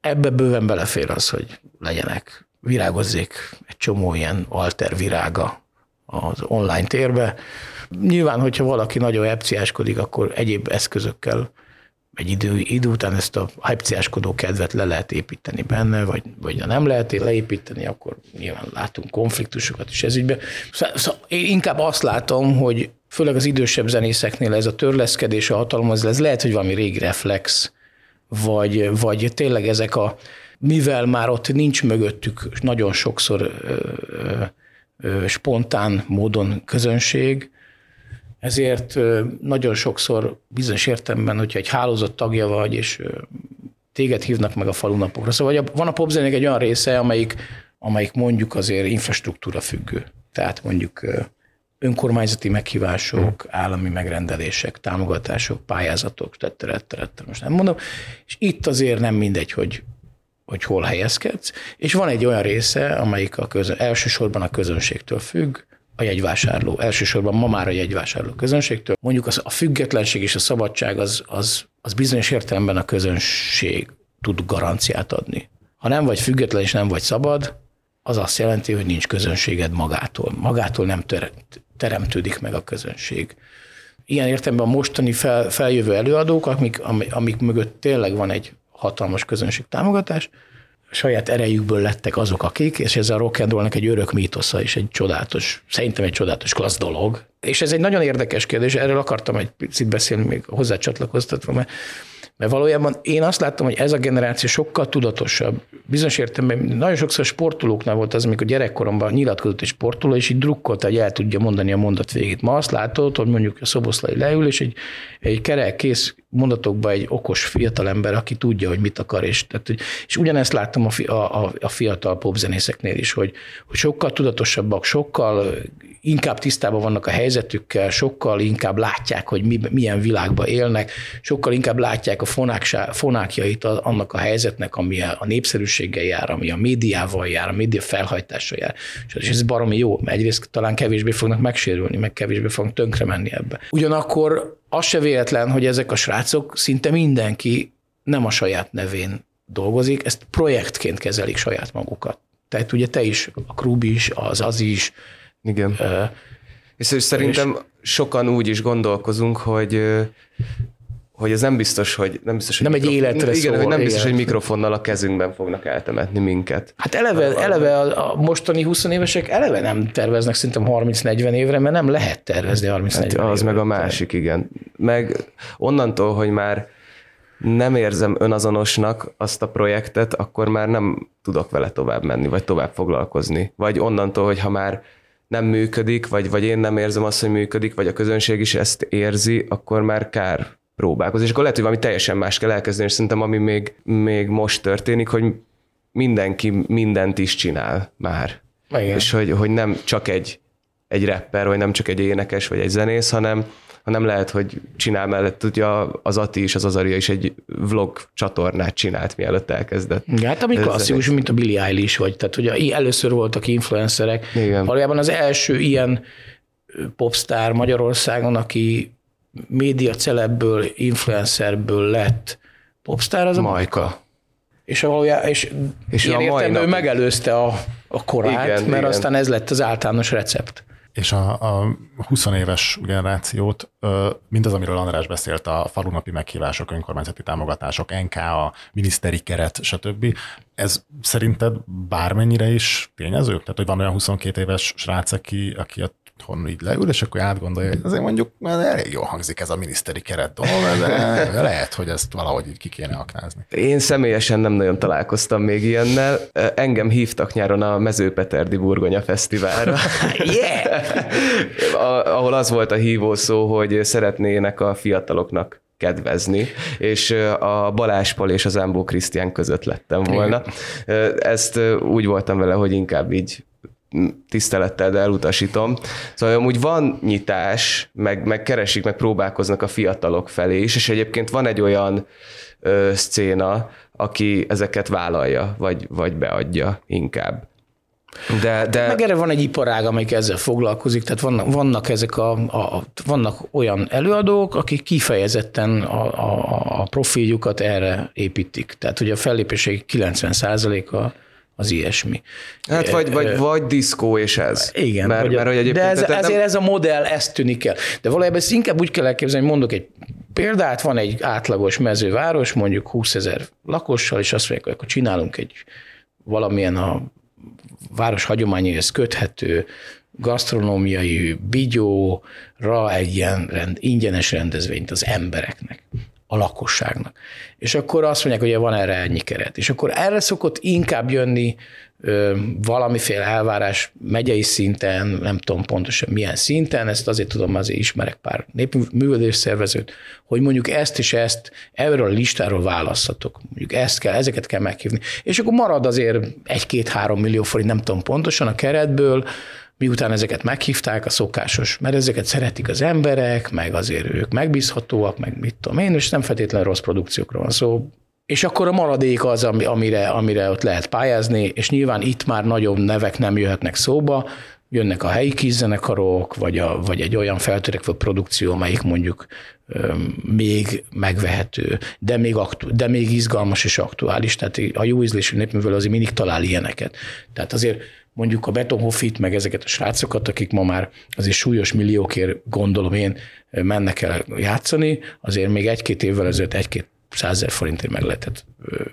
Ebbe bőven belefér az, hogy legyenek, virágozzék egy csomó ilyen alter virága az online térbe. Nyilván, hogyha valaki nagyon epciáskodik, akkor egyéb eszközökkel egy idő, idő után ezt a hypciáskodó kedvet le lehet építeni benne, vagy, vagy ha nem lehet leépíteni, akkor nyilván látunk konfliktusokat is ez ügyben. Szóval, szóval én inkább azt látom, hogy főleg az idősebb zenészeknél ez a törleszkedés a hatalomhoz, ez lehet, hogy valami régi reflex, vagy, vagy tényleg ezek a, mivel már ott nincs mögöttük nagyon sokszor ö, ö, ö, spontán módon közönség, ezért nagyon sokszor bizonyos értemben, hogyha egy hálózat tagja vagy, és téged hívnak meg a falunapokra. Szóval van a popzenének egy olyan része, amelyik, amelyik mondjuk azért infrastruktúra függő. Tehát mondjuk önkormányzati meghívások, állami megrendelések, támogatások, pályázatok, tettere, tettere, most nem mondom. És itt azért nem mindegy, hogy, hogy hol helyezkedsz. És van egy olyan része, amelyik a közön, elsősorban a közönségtől függ, a jegyvásárló, elsősorban ma már a jegyvásárló közönségtől. Mondjuk az, a függetlenség és a szabadság az, az, az bizonyos értelemben a közönség tud garanciát adni. Ha nem vagy független és nem vagy szabad, az azt jelenti, hogy nincs közönséged magától. Magától nem teremtődik meg a közönség. Ilyen értelemben a mostani fel, feljövő előadók, amik, amik mögött tényleg van egy hatalmas közönség támogatás, saját erejükből lettek azok, akik, és ez a rock and rollnak egy örök mítosza és egy csodálatos, szerintem egy csodálatos klassz dolog. És ez egy nagyon érdekes kérdés, erről akartam egy picit beszélni, még hozzá csatlakoztatva, mert mert valójában én azt láttam, hogy ez a generáció sokkal tudatosabb. Bizonyos értelemben nagyon sokszor sportolóknál volt az, amikor gyerekkoromban nyilatkozott egy sportoló, és így drukkolta, hogy el tudja mondani a mondat végét. Ma azt látod, hogy mondjuk a szoboszlai leül, és egy, egy kerek kész mondatokba egy okos fiatalember, aki tudja, hogy mit akar. És, tehát, és ugyanezt láttam a, fi, a, a, a fiatal popzenészeknél is, hogy, hogy sokkal tudatosabbak, sokkal inkább tisztában vannak a helyzetükkel, sokkal inkább látják, hogy mi, milyen világban élnek, sokkal inkább látják a fonákjait annak a helyzetnek, ami a népszerűséggel jár, ami a médiával jár, a média felhajtással jár. És ez baromi jó, mert egyrészt talán kevésbé fognak megsérülni, meg kevésbé fognak tönkre menni ebbe. Ugyanakkor az se véletlen, hogy ezek a srácok szinte mindenki nem a saját nevén dolgozik, ezt projektként kezelik saját magukat. Tehát ugye te is, a Krúbi is, az az is, igen. Uh, és szerintem és sokan úgy is gondolkozunk, hogy hogy ez nem biztos, hogy nem biztos, hogy nem mikrofon, egy életre igen, szól, hogy nem biztos, igen. hogy mikrofonnal a kezünkben fognak eltemetni minket. Hát eleve, a, eleve a, a mostani 20 évesek eleve nem terveznek szerintem 30-40 évre, mert nem lehet tervezni 30-40 hát Az évre. meg a másik, igen. Meg onnantól, hogy már nem érzem önazonosnak azt a projektet, akkor már nem tudok vele tovább menni, vagy tovább foglalkozni. Vagy onnantól, hogy ha már nem működik, vagy, vagy én nem érzem azt, hogy működik, vagy a közönség is ezt érzi, akkor már kár próbálkozni. És akkor lehet, hogy valami teljesen más kell elkezdeni, és szerintem ami még, még most történik, hogy mindenki mindent is csinál már. Igen. És hogy, hogy nem csak egy, egy rapper, vagy nem csak egy énekes, vagy egy zenész, hanem, hanem lehet, hogy csinál mellett, ugye az Ati is, az Azaria is egy vlog csatornát csinált, mielőtt elkezdett. Ja, hát ami klasszikus, mint a Billie Eilish vagy, tehát ugye először voltak influencerek. Igen. Valójában az első ilyen popstar Magyarországon, aki média celebből, influencerből lett popstar, az a Majka. És, valójában, és, és ilyen a értelemben ő megelőzte a, a korát, igen, mert igen. aztán ez lett az általános recept. És a, a 20 éves generációt, mindaz, amiről András beszélt, a falunapi meghívások, önkormányzati támogatások, NK, a miniszteri keret, stb. Ez szerinted bármennyire is tényező? Tehát, hogy van olyan 22 éves srác, aki, aki a otthon így leül, és akkor átgondolja, hogy azért mondjuk mert elég jól hangzik ez a miniszteri keret dolog, de lehet, hogy ezt valahogy így ki kéne aknázni. Én személyesen nem nagyon találkoztam még ilyennel. Engem hívtak nyáron a Mezőpeterdi Burgonya Fesztiválra. yeah! ahol az volt a hívó szó, hogy szeretnének a fiataloknak kedvezni, és a Baláspal és az Ámbó Krisztián között lettem volna. Ezt úgy voltam vele, hogy inkább így tisztelettel, de elutasítom. Szóval amúgy van nyitás, meg, meg keresik, meg próbálkoznak a fiatalok felé is, és egyébként van egy olyan ö, szcéna, aki ezeket vállalja, vagy, vagy beadja inkább. De, de... Meg erre van egy iparág, amelyik ezzel foglalkozik, tehát vannak, vannak ezek a, a, vannak olyan előadók, akik kifejezetten a, a, a profiljukat erre építik. Tehát ugye a fellépések 90%-a az ilyesmi. Hát vagy, vagy, vagy diszkó és ez. Igen. Mert, vagy, mert, hogy egyébként, de ez, ezért nem... ez a modell, ezt tűnik el. De valójában ezt inkább úgy kell elképzelni, hogy mondok egy példát, van egy átlagos mezőváros, mondjuk 20 ezer lakossal, és azt mondják, hogy akkor csinálunk egy valamilyen a város hagyományaihoz köthető gasztronómiai bigyóra egy ilyen rend, ingyenes rendezvényt az embereknek a lakosságnak. És akkor azt mondják, hogy van erre ennyi keret. És akkor erre szokott inkább jönni ö, valamiféle elvárás megyei szinten, nem tudom pontosan milyen szinten, ezt azért tudom, azért ismerek pár népművelés szervezőt, hogy mondjuk ezt és ezt erről a listáról választhatok. Mondjuk ezt kell, ezeket kell meghívni. És akkor marad azért egy-két-három millió forint, nem tudom pontosan a keretből, miután ezeket meghívták, a szokásos, mert ezeket szeretik az emberek, meg azért ők megbízhatóak, meg mit tudom én, és nem feltétlenül rossz produkciókról van szó. És akkor a maradék az, amire, amire ott lehet pályázni, és nyilván itt már nagyobb nevek nem jöhetnek szóba, jönnek a helyi kizzenekarok, vagy, a, vagy egy olyan feltörekvő produkció, amelyik mondjuk ö, még megvehető, de még, aktu, de még izgalmas és aktuális. Tehát a jó ízlésű népművel azért mindig talál ilyeneket. Tehát azért mondjuk a Betonhoffit, meg ezeket a srácokat, akik ma már azért súlyos milliókért gondolom én mennek el játszani, azért még egy-két évvel ezelőtt egy-két százezer forintért meg lehetett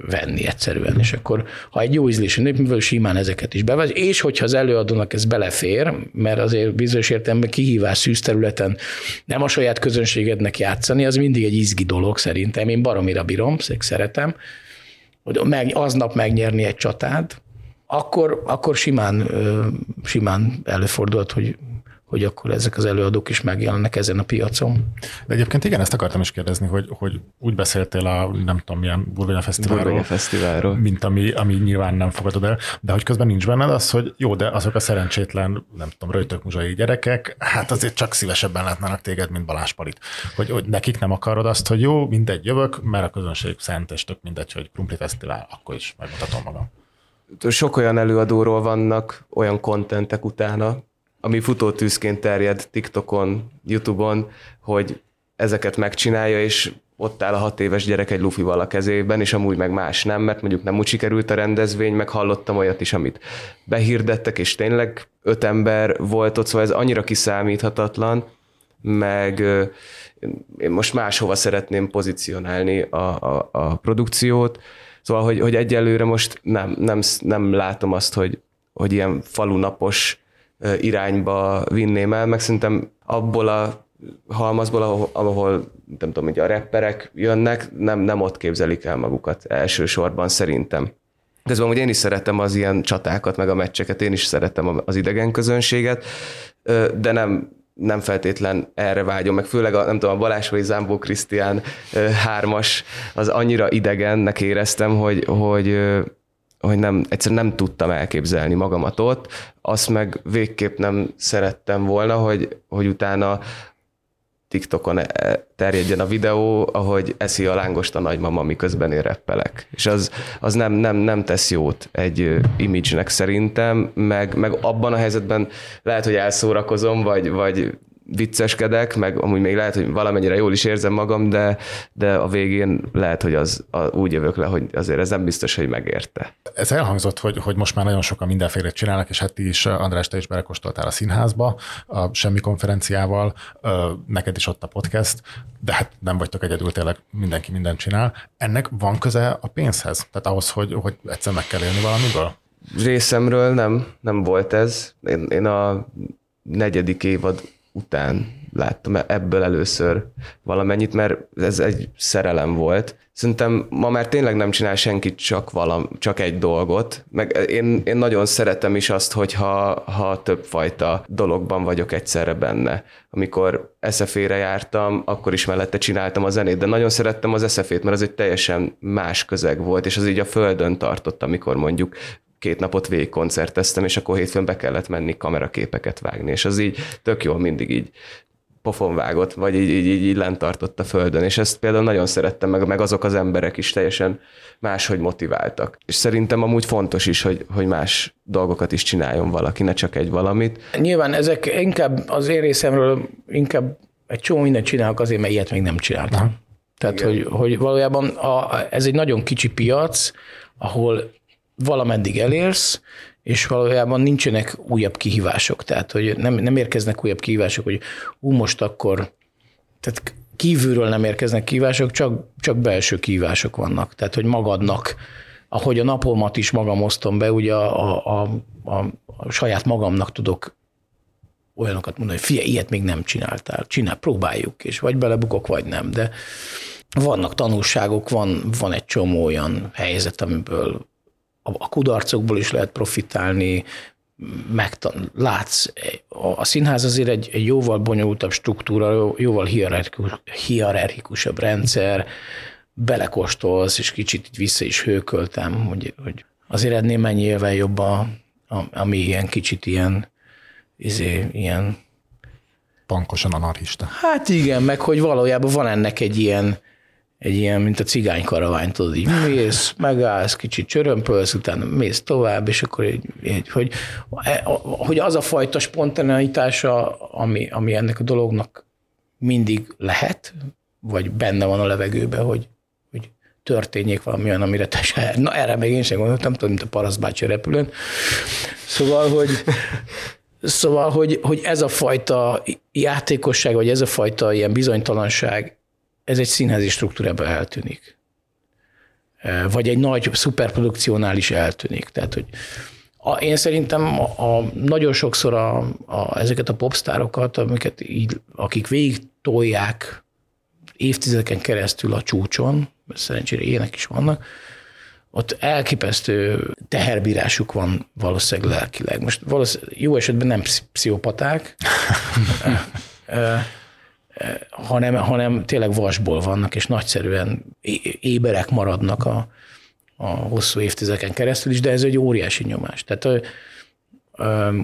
venni egyszerűen, és akkor ha egy jó ízlésű népművel simán ezeket is bevez, és hogyha az előadónak ez belefér, mert azért bizonyos értelemben kihívás szűz területen nem a saját közönségednek játszani, az mindig egy izgi dolog szerintem, én baromira bírom, szeretem, hogy meg, aznap megnyerni egy csatát, akkor, akkor simán, simán előfordult, hogy hogy akkor ezek az előadók is megjelennek ezen a piacon. De egyébként igen, ezt akartam is kérdezni, hogy, hogy úgy beszéltél a nem tudom milyen Burgonya Fesztiválról, Burgonya Fesztiválról. mint ami, ami nyilván nem fogadod el, de hogy közben nincs benned az, hogy jó, de azok a szerencsétlen, nem tudom, röjtök muzsai gyerekek, hát azért csak szívesebben látnának téged, mint Balázs Palit. Hogy, hogy nekik nem akarod azt, hogy jó, mindegy jövök, mert a közönség szent, és tök mindegy, hogy Krumpli Fesztivál, akkor is megmutatom magam sok olyan előadóról vannak, olyan kontentek utána, ami futótűzként terjed TikTokon, YouTube-on, hogy ezeket megcsinálja, és ott áll a hat éves gyerek egy lufival a kezében, és amúgy meg más nem, mert mondjuk nem úgy sikerült a rendezvény, meg hallottam olyat is, amit behirdettek, és tényleg öt ember volt ott, szóval ez annyira kiszámíthatatlan, meg én most máshova szeretném pozícionálni a, a, a produkciót, szóval, hogy, hogy egyelőre most nem, nem, nem látom azt, hogy, hogy ilyen falunapos irányba vinném el, meg szerintem abból a halmazból, ahol, ahol nem tudom, hogy a rapperek jönnek, nem, nem ott képzelik el magukat elsősorban szerintem. Közben hogy én is szeretem az ilyen csatákat, meg a meccseket, én is szeretem az idegen közönséget, de nem, nem feltétlen erre vágyom, meg főleg a, nem tudom, a Balázs vagy Zámbó Krisztián hármas, az annyira idegennek éreztem, hogy, hogy hogy nem, egyszerűen nem tudtam elképzelni magamat ott, azt meg végképp nem szerettem volna, hogy, hogy utána TikTokon e, terjedjen a videó, ahogy eszi a lángost a nagymama, miközben én reppelek. És az, az nem, nem, nem tesz jót egy imidzsnek szerintem, meg, meg abban a helyzetben lehet, hogy elszórakozom, vagy, vagy vicceskedek, meg amúgy még lehet, hogy valamennyire jól is érzem magam, de, de a végén lehet, hogy az a, úgy jövök le, hogy azért ez nem biztos, hogy megérte. Ez elhangzott, hogy, hogy most már nagyon sokan mindenféle csinálnak, és hát ti is, András, te is belekóstoltál a színházba, a Semmi konferenciával, neked is ott a podcast, de hát nem vagytok egyedül, tényleg mindenki mindent csinál. Ennek van köze a pénzhez? Tehát ahhoz, hogy, hogy egyszer meg kell élni valamiből? Részemről nem, nem volt ez. Én, én a negyedik évad után láttam ebből először valamennyit, mert ez egy szerelem volt. Szerintem ma már tényleg nem csinál senki csak, valam, csak egy dolgot, meg én, én nagyon szeretem is azt, hogyha ha többfajta dologban vagyok egyszerre benne. Amikor eszefére jártam, akkor is mellette csináltam a zenét, de nagyon szerettem az eszefét, mert az egy teljesen más közeg volt, és az így a földön tartott, amikor mondjuk két napot végig koncerteztem, és akkor hétfőn be kellett menni kameraképeket vágni, és az így tök jól mindig így pofon vágott, vagy így, így, így, így lent tartott a földön, és ezt például nagyon szerettem, meg, meg azok az emberek is teljesen máshogy motiváltak. És szerintem amúgy fontos is, hogy, hogy más dolgokat is csináljon valaki, ne csak egy valamit. Nyilván ezek inkább az én részemről inkább egy csomó mindent csinálok azért, mert ilyet még nem csináltam. Tehát, hogy, hogy valójában a, ez egy nagyon kicsi piac, ahol valameddig elérsz, és valójában nincsenek újabb kihívások. Tehát, hogy nem, nem érkeznek újabb kihívások, hogy ú, most akkor, tehát kívülről nem érkeznek kihívások, csak, csak belső kihívások vannak. Tehát, hogy magadnak, ahogy a napomat is magam osztom be, ugye a, a, a, a saját magamnak tudok olyanokat mondani, hogy fia, ilyet még nem csináltál, csinál, próbáljuk, és vagy belebukok, vagy nem, de vannak tanulságok, van, van egy csomó olyan helyzet, amiből a kudarcokból is lehet profitálni, megtan- látsz, a színház azért egy, egy jóval bonyolultabb struktúra, jóval hierarchikus, hierarchikusabb rendszer, belekostolsz, és kicsit így vissza is hőköltem, hogy, hogy azért ennél mennyivel jobb a, a, ami ilyen kicsit ilyen, izé, ilyen pankosan anarchista. Hát igen, meg hogy valójában van ennek egy ilyen, egy ilyen, mint a cigány karavány, tudod, így mész, megállsz, kicsit csörömpölsz, utána mész tovább, és akkor így, így hogy, e, hogy az a fajta spontaneitása, ami, ami ennek a dolognak mindig lehet, vagy benne van a levegőben, hogy, hogy történjék valami olyan, amire te se, na erre még én sem gondoltam, tudom, mint a parasztbácsi repülőn. Szóval, hogy Szóval, hogy, hogy ez a fajta játékosság, vagy ez a fajta ilyen bizonytalanság, ez egy színházi struktúrában eltűnik. Vagy egy nagy szuperprodukciónál is eltűnik. Tehát, hogy a, én szerintem a, a, nagyon sokszor a, a, ezeket a popstárokat, amiket így, akik végig tolják évtizedeken keresztül a csúcson, szerencsére ilyenek is vannak, ott elképesztő teherbírásuk van valószínűleg lelkileg. Most valószínűleg jó esetben nem pszichopaták, hanem, hanem tényleg vasból vannak, és nagyszerűen éberek maradnak a, a hosszú évtizedeken keresztül is, de ez egy óriási nyomás. Tehát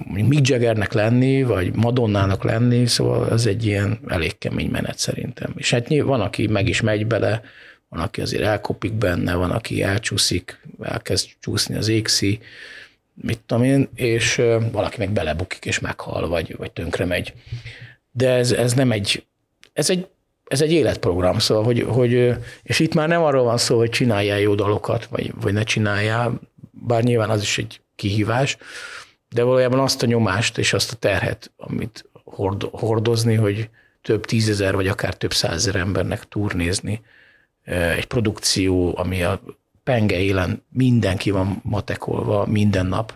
Mick Jaggernek lenni, vagy Madonnának lenni, szóval ez egy ilyen elég kemény menet szerintem. És hát van, aki meg is megy bele, van, aki azért elkopik benne, van, aki elcsúszik, elkezd csúszni az égszi, mit tudom én, és valaki meg belebukik és meghal, vagy, vagy tönkre megy. De ez, ez nem egy, ez egy, ez egy életprogram, szóval, hogy, hogy, és itt már nem arról van szó, hogy csináljál jó dalokat, vagy, vagy ne csináljál, bár nyilván az is egy kihívás, de valójában azt a nyomást és azt a terhet, amit hordozni, hogy több tízezer, vagy akár több százezer embernek turnézni, egy produkció, ami a penge élen mindenki van matekolva, minden nap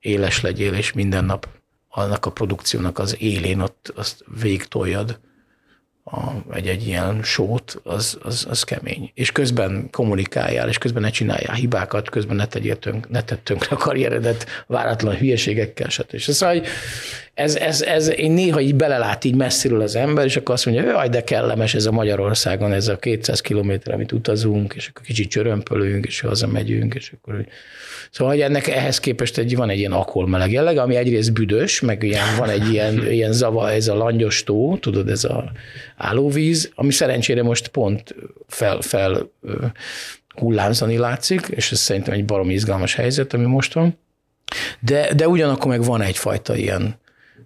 éles legyél, és minden nap annak a produkciónak az élén ott azt végig toljad a, egy, egy ilyen sót, az, az, az kemény. És közben kommunikáljál, és közben ne csináljál hibákat, közben ne tegyél tönk, ne tedd a karrieredet váratlan hülyeségekkel, stb. Szóval ez, ez, ez, én néha így belelát így messziről az ember, és akkor azt mondja, jaj, de kellemes ez a Magyarországon, ez a 200 kilométer, amit utazunk, és akkor kicsit csörömpölünk, és hazamegyünk, és akkor Szóval hogy ennek ehhez képest egy, van egy ilyen akolmeleg jelleg, ami egyrészt büdös, meg ilyen, van egy ilyen, ilyen zava, ez a langyos tó, tudod, ez a állóvíz, ami szerencsére most pont fel, fel hullámzani látszik, és ez szerintem egy barom izgalmas helyzet, ami most van. De, de ugyanakkor meg van egyfajta ilyen,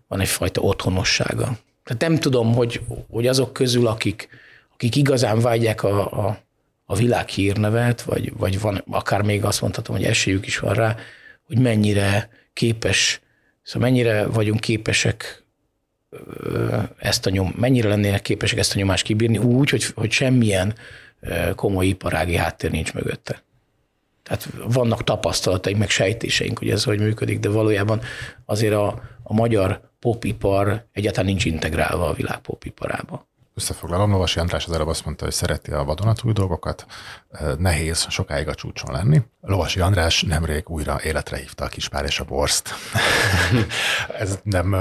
van egyfajta otthonossága. Tehát nem tudom, hogy, hogy azok közül, akik, akik igazán vágyják a, a, a világ hírnevet, vagy, vagy van, akár még azt mondhatom, hogy esélyük is van rá, hogy mennyire képes, szóval mennyire vagyunk képesek ezt a nyom, mennyire lennének képesek ezt a nyomást kibírni úgy, hogy, hogy semmilyen komoly iparági háttér nincs mögötte. Tehát vannak tapasztalataink, meg sejtéseink, hogy ez hogy működik, de valójában azért a, a magyar popipar egyáltalán nincs integrálva a világ popiparába. Összefoglalom, Lovasi András az előbb azt mondta, hogy szereti a vadonatúj dolgokat, nehéz sokáig a csúcson lenni. Lovasi András nemrég újra életre hívta a kispár és a borzt. Ez nem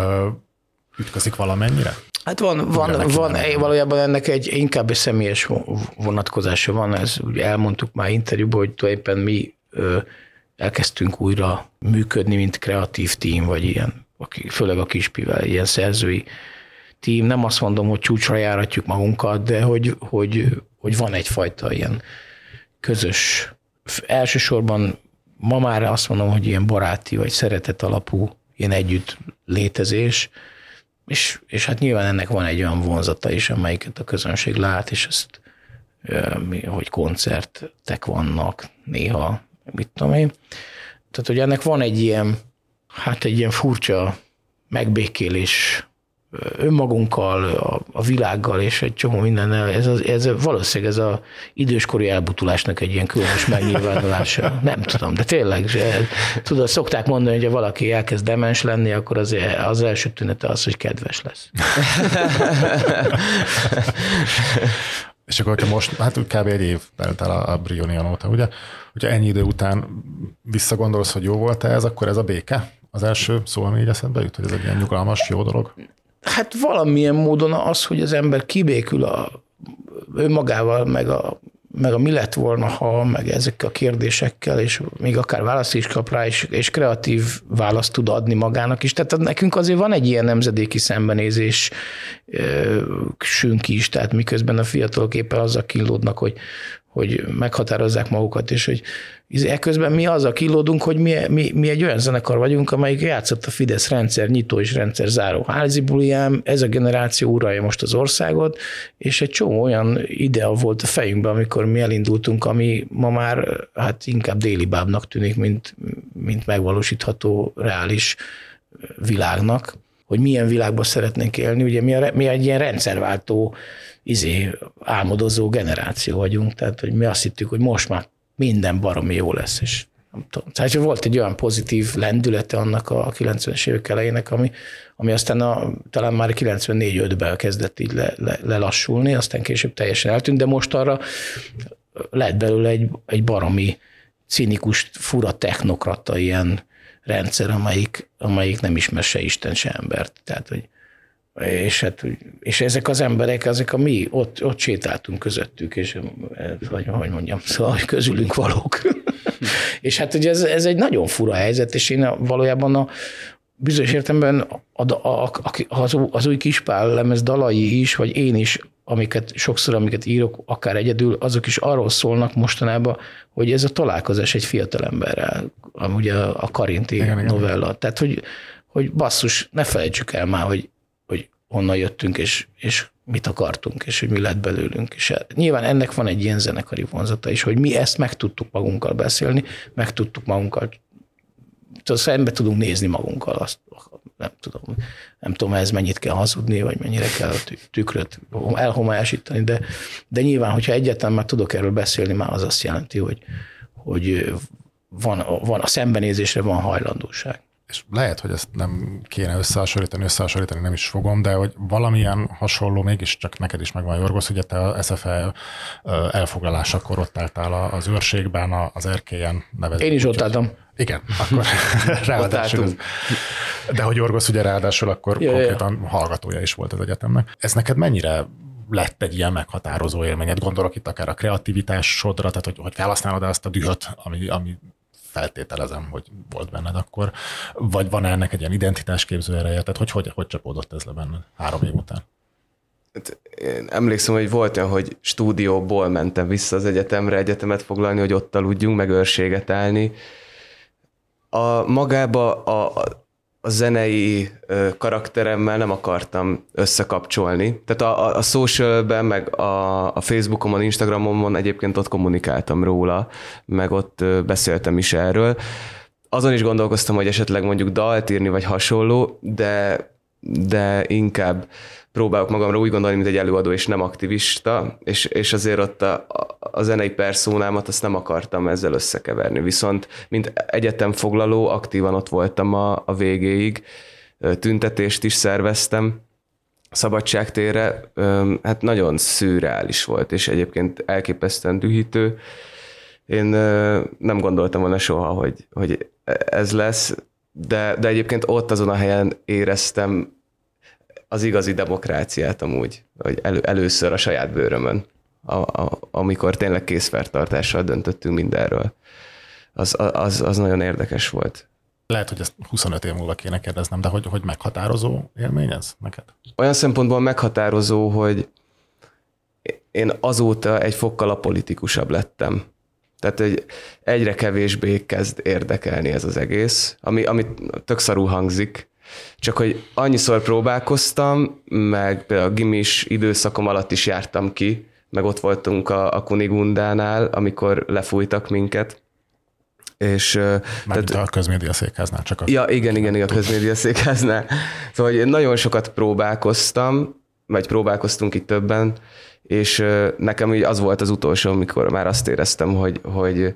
ütközik valamennyire? Hát van, van, van valójában ennek egy inkább egy személyes vonatkozása van, ez ugye elmondtuk már interjúban, hogy tulajdonképpen mi ö, elkezdtünk újra működni, mint kreatív tím, vagy ilyen, főleg a kispivel, ilyen szerzői tím. Nem azt mondom, hogy csúcsra járatjuk magunkat, de hogy, hogy, hogy van egyfajta ilyen közös, elsősorban ma már azt mondom, hogy ilyen baráti vagy szeretet alapú ilyen együtt létezés, és, és hát nyilván ennek van egy olyan vonzata is, amelyiket a közönség lát, és ezt, hogy koncertek vannak néha, mit tudom én. Tehát, hogy ennek van egy ilyen, hát egy ilyen furcsa megbékélés önmagunkkal, a, a világgal és egy csomó mindennel, ez, az, ez valószínűleg ez a időskori elbutulásnak egy ilyen különös megnyilvánulása. Nem tudom, de tényleg, tudod, szokták mondani, hogy ha valaki elkezd demens lenni, akkor az, az első tünete az, hogy kedves lesz. És akkor, hogyha most, hát kb. egy év telt el a, a Brionian óta, ugye? Hogyha ennyi idő után visszagondolsz, hogy jó volt-e ez, akkor ez a béke? Az első szó, ami így eszedbe jut, hogy ez egy ilyen nyugalmas, jó dolog? Hát valamilyen módon az, hogy az ember kibékül a önmagával, meg a, meg a mi lett volna, ha, meg ezekkel a kérdésekkel, és még akár választ is kap rá, és, és kreatív választ tud adni magának is. Tehát nekünk azért van egy ilyen nemzedéki szembenézés sünk is, tehát miközben a fiatalok éppen azzal kínlódnak, hogy, hogy meghatározzák magukat, és hogy ekközben mi azzal kilódunk, hogy mi, mi, mi egy olyan zenekar vagyunk, amelyik játszott a Fidesz rendszer nyitó és rendszer záró házi buliám, ez a generáció uralja most az országot, és egy csomó olyan idea volt a fejünkben, amikor mi elindultunk, ami ma már hát inkább déli bábnak tűnik, mint, mint megvalósítható reális világnak, hogy milyen világban szeretnénk élni. Ugye mi, a, mi egy ilyen rendszerváltó izé, álmodozó generáció vagyunk, tehát hogy mi azt hittük, hogy most már minden baromi jó lesz, és nem tudom. Tehát volt egy olyan pozitív lendülete annak a 90-es évek elejének, ami, ami aztán a, talán már 94-5-ben kezdett így le, le, lelassulni, aztán később teljesen eltűnt, de most arra lett belőle egy, egy baromi cinikus, fura technokrata ilyen rendszer, amelyik, amelyik nem ismer se Isten, se embert. Tehát, hogy és, hát, és ezek az emberek, ezek a mi, ott, ott sétáltunk közöttük, és hogy, hogy mondjam, szóval közülünk valók. és hát ugye ez, ez egy nagyon fura helyzet, és én valójában a, bizonyos értelemben a, a, a, az, az új kispál lemez dalai is, vagy én is, amiket sokszor, amiket írok, akár egyedül, azok is arról szólnak mostanában, hogy ez a találkozás egy fiatalemberrel, ugye a Karinti igen, novella. Igen. Tehát, hogy, hogy basszus, ne felejtsük el már, hogy honnan jöttünk, és, és mit akartunk, és hogy mi lett belőlünk. És nyilván ennek van egy ilyen zenekari vonzata is, hogy mi ezt meg tudtuk magunkkal beszélni, meg tudtuk magunkkal, tehát szembe tudunk nézni magunkkal, azt nem tudom, nem tudom, ez mennyit kell hazudni, vagy mennyire kell a tükröt elhomályosítani, de, de nyilván, hogyha egyáltalán már tudok erről beszélni, már az azt jelenti, hogy, hogy van, van a szembenézésre van hajlandóság és lehet, hogy ezt nem kéne összehasonlítani, összehasonlítani nem is fogom, de hogy valamilyen hasonló mégiscsak neked is megvan, Jorgos, ugye te a SFE elfoglalásakor ott álltál az őrségben, az erkélyen nevezik. Én is ott álltam. Igen, akkor ráadásul. de hogy Jorgos ugye ráadásul akkor ja, konkrétan ja. hallgatója is volt az egyetemnek. Ez neked mennyire lett egy ilyen meghatározó élményed? Gondolok itt akár a kreativitásodra, tehát hogy, hogy felhasználod azt a dühöt, ami, ami feltételezem, hogy volt benned akkor, vagy van ennek egy ilyen identitásképző ereje, tehát hogy, hogy, hogy csapódott ez le benned három év után? Hát én emlékszem, hogy volt olyan, hogy stúdióból mentem vissza az egyetemre, egyetemet foglalni, hogy ott aludjunk, meg őrséget állni. A magába a, a zenei karakteremmel nem akartam összekapcsolni. Tehát a, a, socialben, meg a, a Facebookomon, Instagramomon egyébként ott kommunikáltam róla, meg ott beszéltem is erről. Azon is gondolkoztam, hogy esetleg mondjuk dalt írni, vagy hasonló, de, de inkább próbálok magamra úgy gondolni, mint egy előadó és nem aktivista, és, és azért ott a, a zenei perszónámat azt nem akartam ezzel összekeverni. Viszont, mint egyetem foglaló, aktívan ott voltam a, a végéig, tüntetést is szerveztem, szabadságtérre, hát nagyon szürreális volt, és egyébként elképesztően dühítő. Én nem gondoltam volna soha, hogy, hogy ez lesz, de, de egyébként ott azon a helyen éreztem az igazi demokráciát amúgy, hogy elő, először a saját bőrömön, a, a, amikor tényleg készfertartással döntöttünk mindenről. Az, az, az nagyon érdekes volt. Lehet, hogy ezt 25 év múlva kéne kérdeznem, de hogy, hogy meghatározó élmény ez neked? Olyan szempontból meghatározó, hogy én azóta egy fokkal a politikusabb lettem. Tehát egy, egyre kevésbé kezd érdekelni ez az egész, ami, ami tök szarú hangzik, csak hogy annyiszor próbálkoztam, meg a gimis időszakom alatt is jártam ki, meg ott voltunk a, a Kunigundánál, amikor lefújtak minket. És, tehát, a közmédia székháznál csak a... Ja, igen, igen, igen, a közmédia székháznál. Szóval hogy nagyon sokat próbálkoztam, vagy próbálkoztunk itt többen, és nekem így az volt az utolsó, amikor már azt éreztem, hogy, hogy,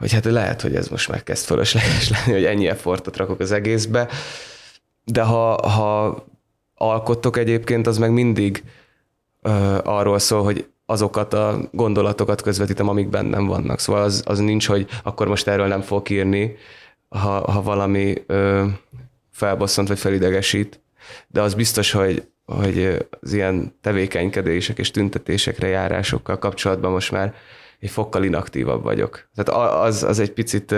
hogy hát lehet, hogy ez most már kezd fölösleges lenni, hogy ennyi effortot rakok az egészbe, de ha, ha alkottok egyébként, az meg mindig ö, arról szól, hogy azokat a gondolatokat közvetítem, amik bennem vannak. Szóval az, az nincs, hogy akkor most erről nem fogok írni, ha, ha valami ö, felbosszant vagy felidegesít, de az biztos, hogy, hogy az ilyen tevékenykedések és tüntetésekre járásokkal kapcsolatban most már egy fokkal inaktívabb vagyok. Tehát az, az egy picit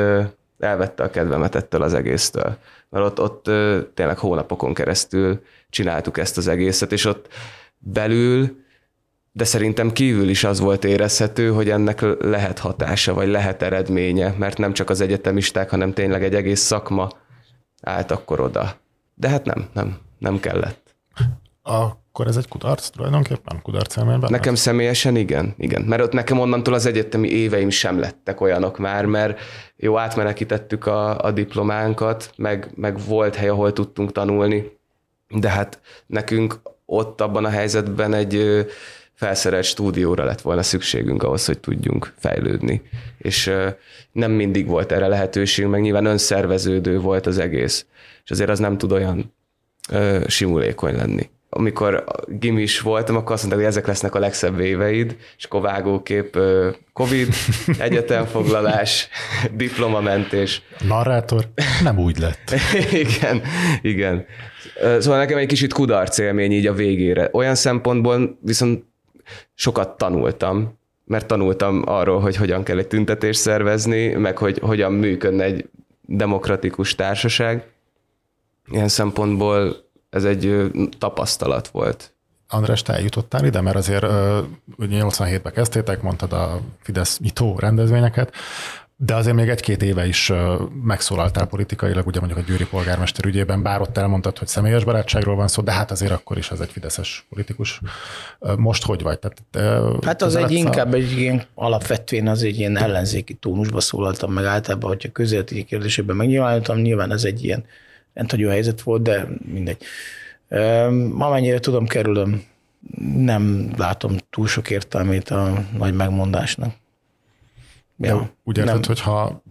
elvette a kedvemet ettől az egésztől. Mert ott, ott tényleg hónapokon keresztül csináltuk ezt az egészet, és ott belül, de szerintem kívül is az volt érezhető, hogy ennek lehet hatása, vagy lehet eredménye, mert nem csak az egyetemisták, hanem tényleg egy egész szakma állt akkor oda. De hát nem, nem, nem kellett. Akkor ez egy kudarc tulajdonképpen? Kudarc elmében? Nekem személyesen igen, igen. Mert ott nekem onnantól az egyetemi éveim sem lettek olyanok már, mert jó, átmenekítettük a, a diplománkat, meg, meg volt hely, ahol tudtunk tanulni, de hát nekünk ott abban a helyzetben egy felszerelt stúdióra lett volna szükségünk ahhoz, hogy tudjunk fejlődni. És nem mindig volt erre lehetőség, meg nyilván önszerveződő volt az egész. És azért az nem tud olyan simulékony lenni amikor gimis voltam, akkor azt mondták, hogy ezek lesznek a legszebb éveid, és akkor vágókép Covid, egyetemfoglalás, diplomamentés. Narrátor nem úgy lett. igen, igen. Szóval nekem egy kicsit kudarc élmény így a végére. Olyan szempontból viszont sokat tanultam, mert tanultam arról, hogy hogyan kell egy tüntetést szervezni, meg hogy hogyan működne egy demokratikus társaság. Ilyen szempontból ez egy tapasztalat volt. András, te eljutottál ide, mert azért ugye 87-ben kezdtétek, mondtad a Fidesz nyitó rendezvényeket, de azért még egy-két éve is megszólaltál politikailag, ugye mondjuk a győri polgármester ügyében, bár ott elmondtad, hogy személyes barátságról van szó, de hát azért akkor is az egy fideszes politikus. Most hogy vagy? Tehát, hát az egy inkább egy ilyen alapvetően az egy ilyen ellenzéki tónusba szólaltam meg általában, hogyha közéleti kérdésében megnyilvánultam, nyilván ez egy ilyen rendhagyó helyzet volt, de mindegy. Amennyire tudom, kerülöm, nem látom túl sok értelmét a nagy megmondásnak. Ja, úgy érted, nem. hogyha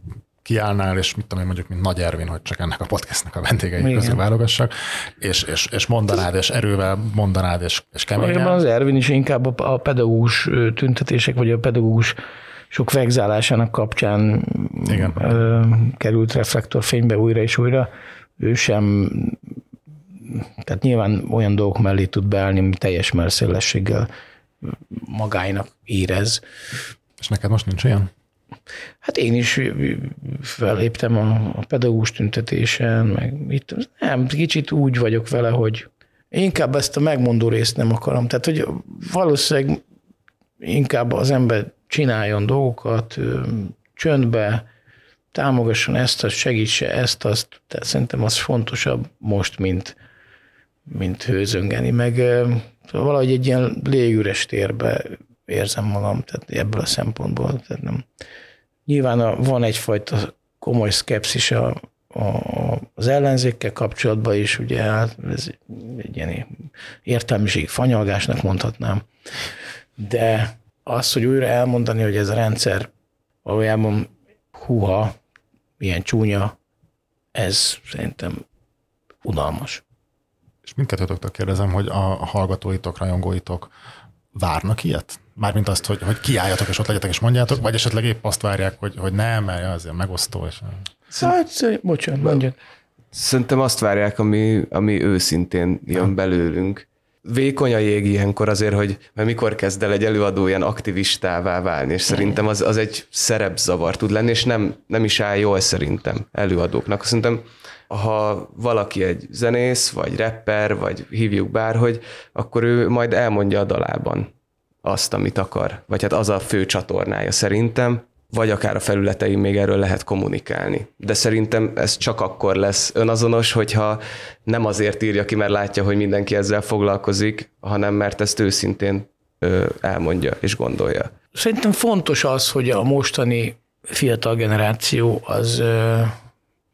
kiállnál, és mit tudom én mondjuk, mint Nagy Ervin, hogy csak ennek a podcastnak a vendégei Igen. közül válogassak, és, és, és mondanád, és erővel mondanád, és, és keményen. az Ervin is inkább a, a pedagógus tüntetések, vagy a pedagógus sok vegzálásának kapcsán Igen. Ö, került reflektorfénybe újra és újra ő sem, tehát nyilván olyan dolgok mellé tud beállni, ami teljes merszélességgel magáinak érez. És neked most nincs olyan? Hát én is felléptem a, a pedagógus tüntetésen, meg itt, nem, kicsit úgy vagyok vele, hogy inkább ezt a megmondó részt nem akarom. Tehát, hogy valószínűleg inkább az ember csináljon dolgokat csöndbe, támogasson ezt, azt segítse ezt, azt, tehát szerintem az fontosabb most, mint, mint hőzöngeni, meg valahogy egy ilyen légüres térbe érzem magam, tehát ebből a szempontból. Tehát nem. Nyilván a, van egyfajta komoly szkepszis a, a, az ellenzékkel kapcsolatban is, ugye hát ez egy ilyen értelmiség fanyalgásnak mondhatnám, de az, hogy újra elmondani, hogy ez a rendszer valójában huha, milyen csúnya, ez szerintem unalmas. És mindkettőtöktől kérdezem, hogy a hallgatóitok, rajongóitok várnak ilyet? Mármint azt, hogy, hogy kiálljatok és ott legyetek és mondjátok, vagy esetleg épp azt várják, hogy, hogy nem, mert azért megosztó. És... Hát, bocsánat, mondjad. Szerintem azt várják, ami, ami őszintén jön belőlünk vékony a jég ilyenkor azért, hogy mert mikor kezd el egy előadó ilyen aktivistává válni, és szerintem az, az egy szerepzavar tud lenni, és nem, nem is áll jól szerintem előadóknak. Szerintem ha valaki egy zenész, vagy rapper, vagy hívjuk bárhogy, akkor ő majd elmondja a dalában azt, amit akar. Vagy hát az a fő csatornája szerintem, vagy akár a felületein még erről lehet kommunikálni. De szerintem ez csak akkor lesz önazonos, hogyha nem azért írja ki, mert látja, hogy mindenki ezzel foglalkozik, hanem mert ezt őszintén elmondja és gondolja. Szerintem fontos az, hogy a mostani fiatal generáció az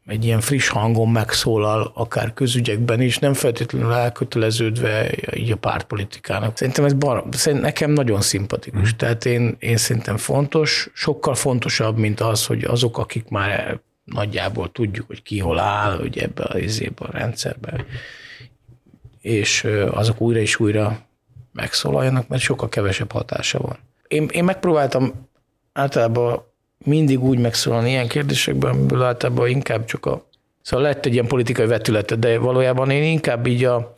egy ilyen friss hangon megszólal, akár közügyekben is, nem feltétlenül elköteleződve így a pártpolitikának. Szerintem ez bar, szerintem nekem nagyon szimpatikus. Mm. Tehát én, én szerintem fontos, sokkal fontosabb, mint az, hogy azok, akik már nagyjából tudjuk, hogy ki hol áll, hogy ebbe a, izébe a rendszerbe, és azok újra és újra megszólaljanak, mert sokkal kevesebb hatása van. Én, én megpróbáltam általában mindig úgy megszólalni ilyen kérdésekben, amiből általában inkább csak a... Szóval lett egy ilyen politikai vetülete, de valójában én inkább így a,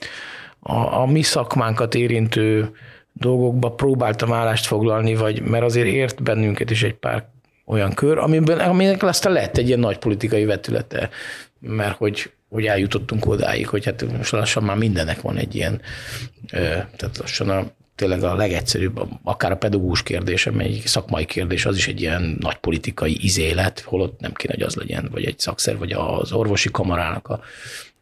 a, a mi szakmánkat érintő dolgokba próbáltam állást foglalni, vagy mert azért ért bennünket is egy pár olyan kör, amiben, aminek aztán lett egy ilyen nagy politikai vetülete, mert hogy, hogy eljutottunk odáig, hogy hát most lassan már mindennek van egy ilyen, tehát lassan a, tényleg a legegyszerűbb, akár a pedagógus kérdése, egy szakmai kérdés, az is egy ilyen nagy politikai izélet, holott nem kéne, hogy az legyen, vagy egy szakszer, vagy az orvosi kamarának a,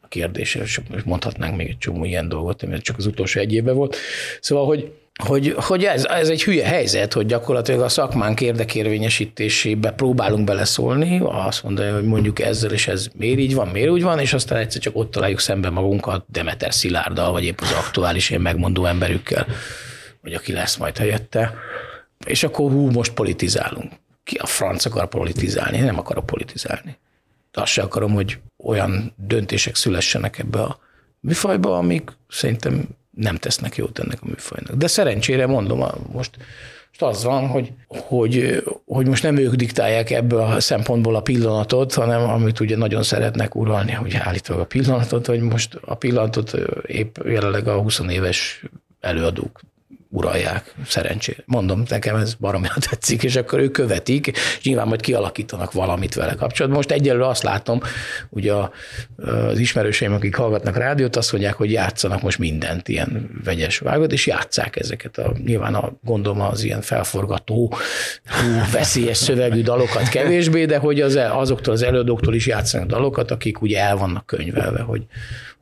kérdése, és mondhatnánk még egy csomó ilyen dolgot, mert csak az utolsó egy évben volt. Szóval, hogy hogy, hogy ez, ez egy hülye helyzet, hogy gyakorlatilag a szakmánk érdekérvényesítésébe próbálunk beleszólni, azt mondja, hogy mondjuk ezzel és ez miért így van, miért úgy van, és aztán egyszer csak ott találjuk szembe magunkat Demeter Szilárddal, vagy épp az aktuális én megmondó emberükkel, vagy aki lesz majd helyette. És akkor hú, most politizálunk. Ki a franc akar politizálni? Én nem akarok politizálni. De azt se akarom, hogy olyan döntések szülessenek ebbe a műfajba, amik szerintem nem tesznek jót ennek a műfajnak. De szerencsére mondom, most, most az van, hogy, hogy, hogy most nem ők diktálják ebből a szempontból a pillanatot, hanem amit ugye nagyon szeretnek uralni, hogy állítólag a pillanatot, hogy most a pillanatot épp jelenleg a 20 éves előadók uralják, szerencsére. Mondom, nekem ez baromira tetszik, és akkor ők követik, és nyilván majd kialakítanak valamit vele kapcsolatban. Most egyelőre azt látom, ugye az ismerőseim, akik hallgatnak rádiót, azt mondják, hogy játszanak most mindent, ilyen vegyes vágot, és játszák ezeket. A, nyilván a, gondolom az ilyen felforgató, veszélyes szövegű dalokat kevésbé, de hogy az, azoktól az előadóktól is játszanak dalokat, akik ugye el vannak könyvelve, hogy,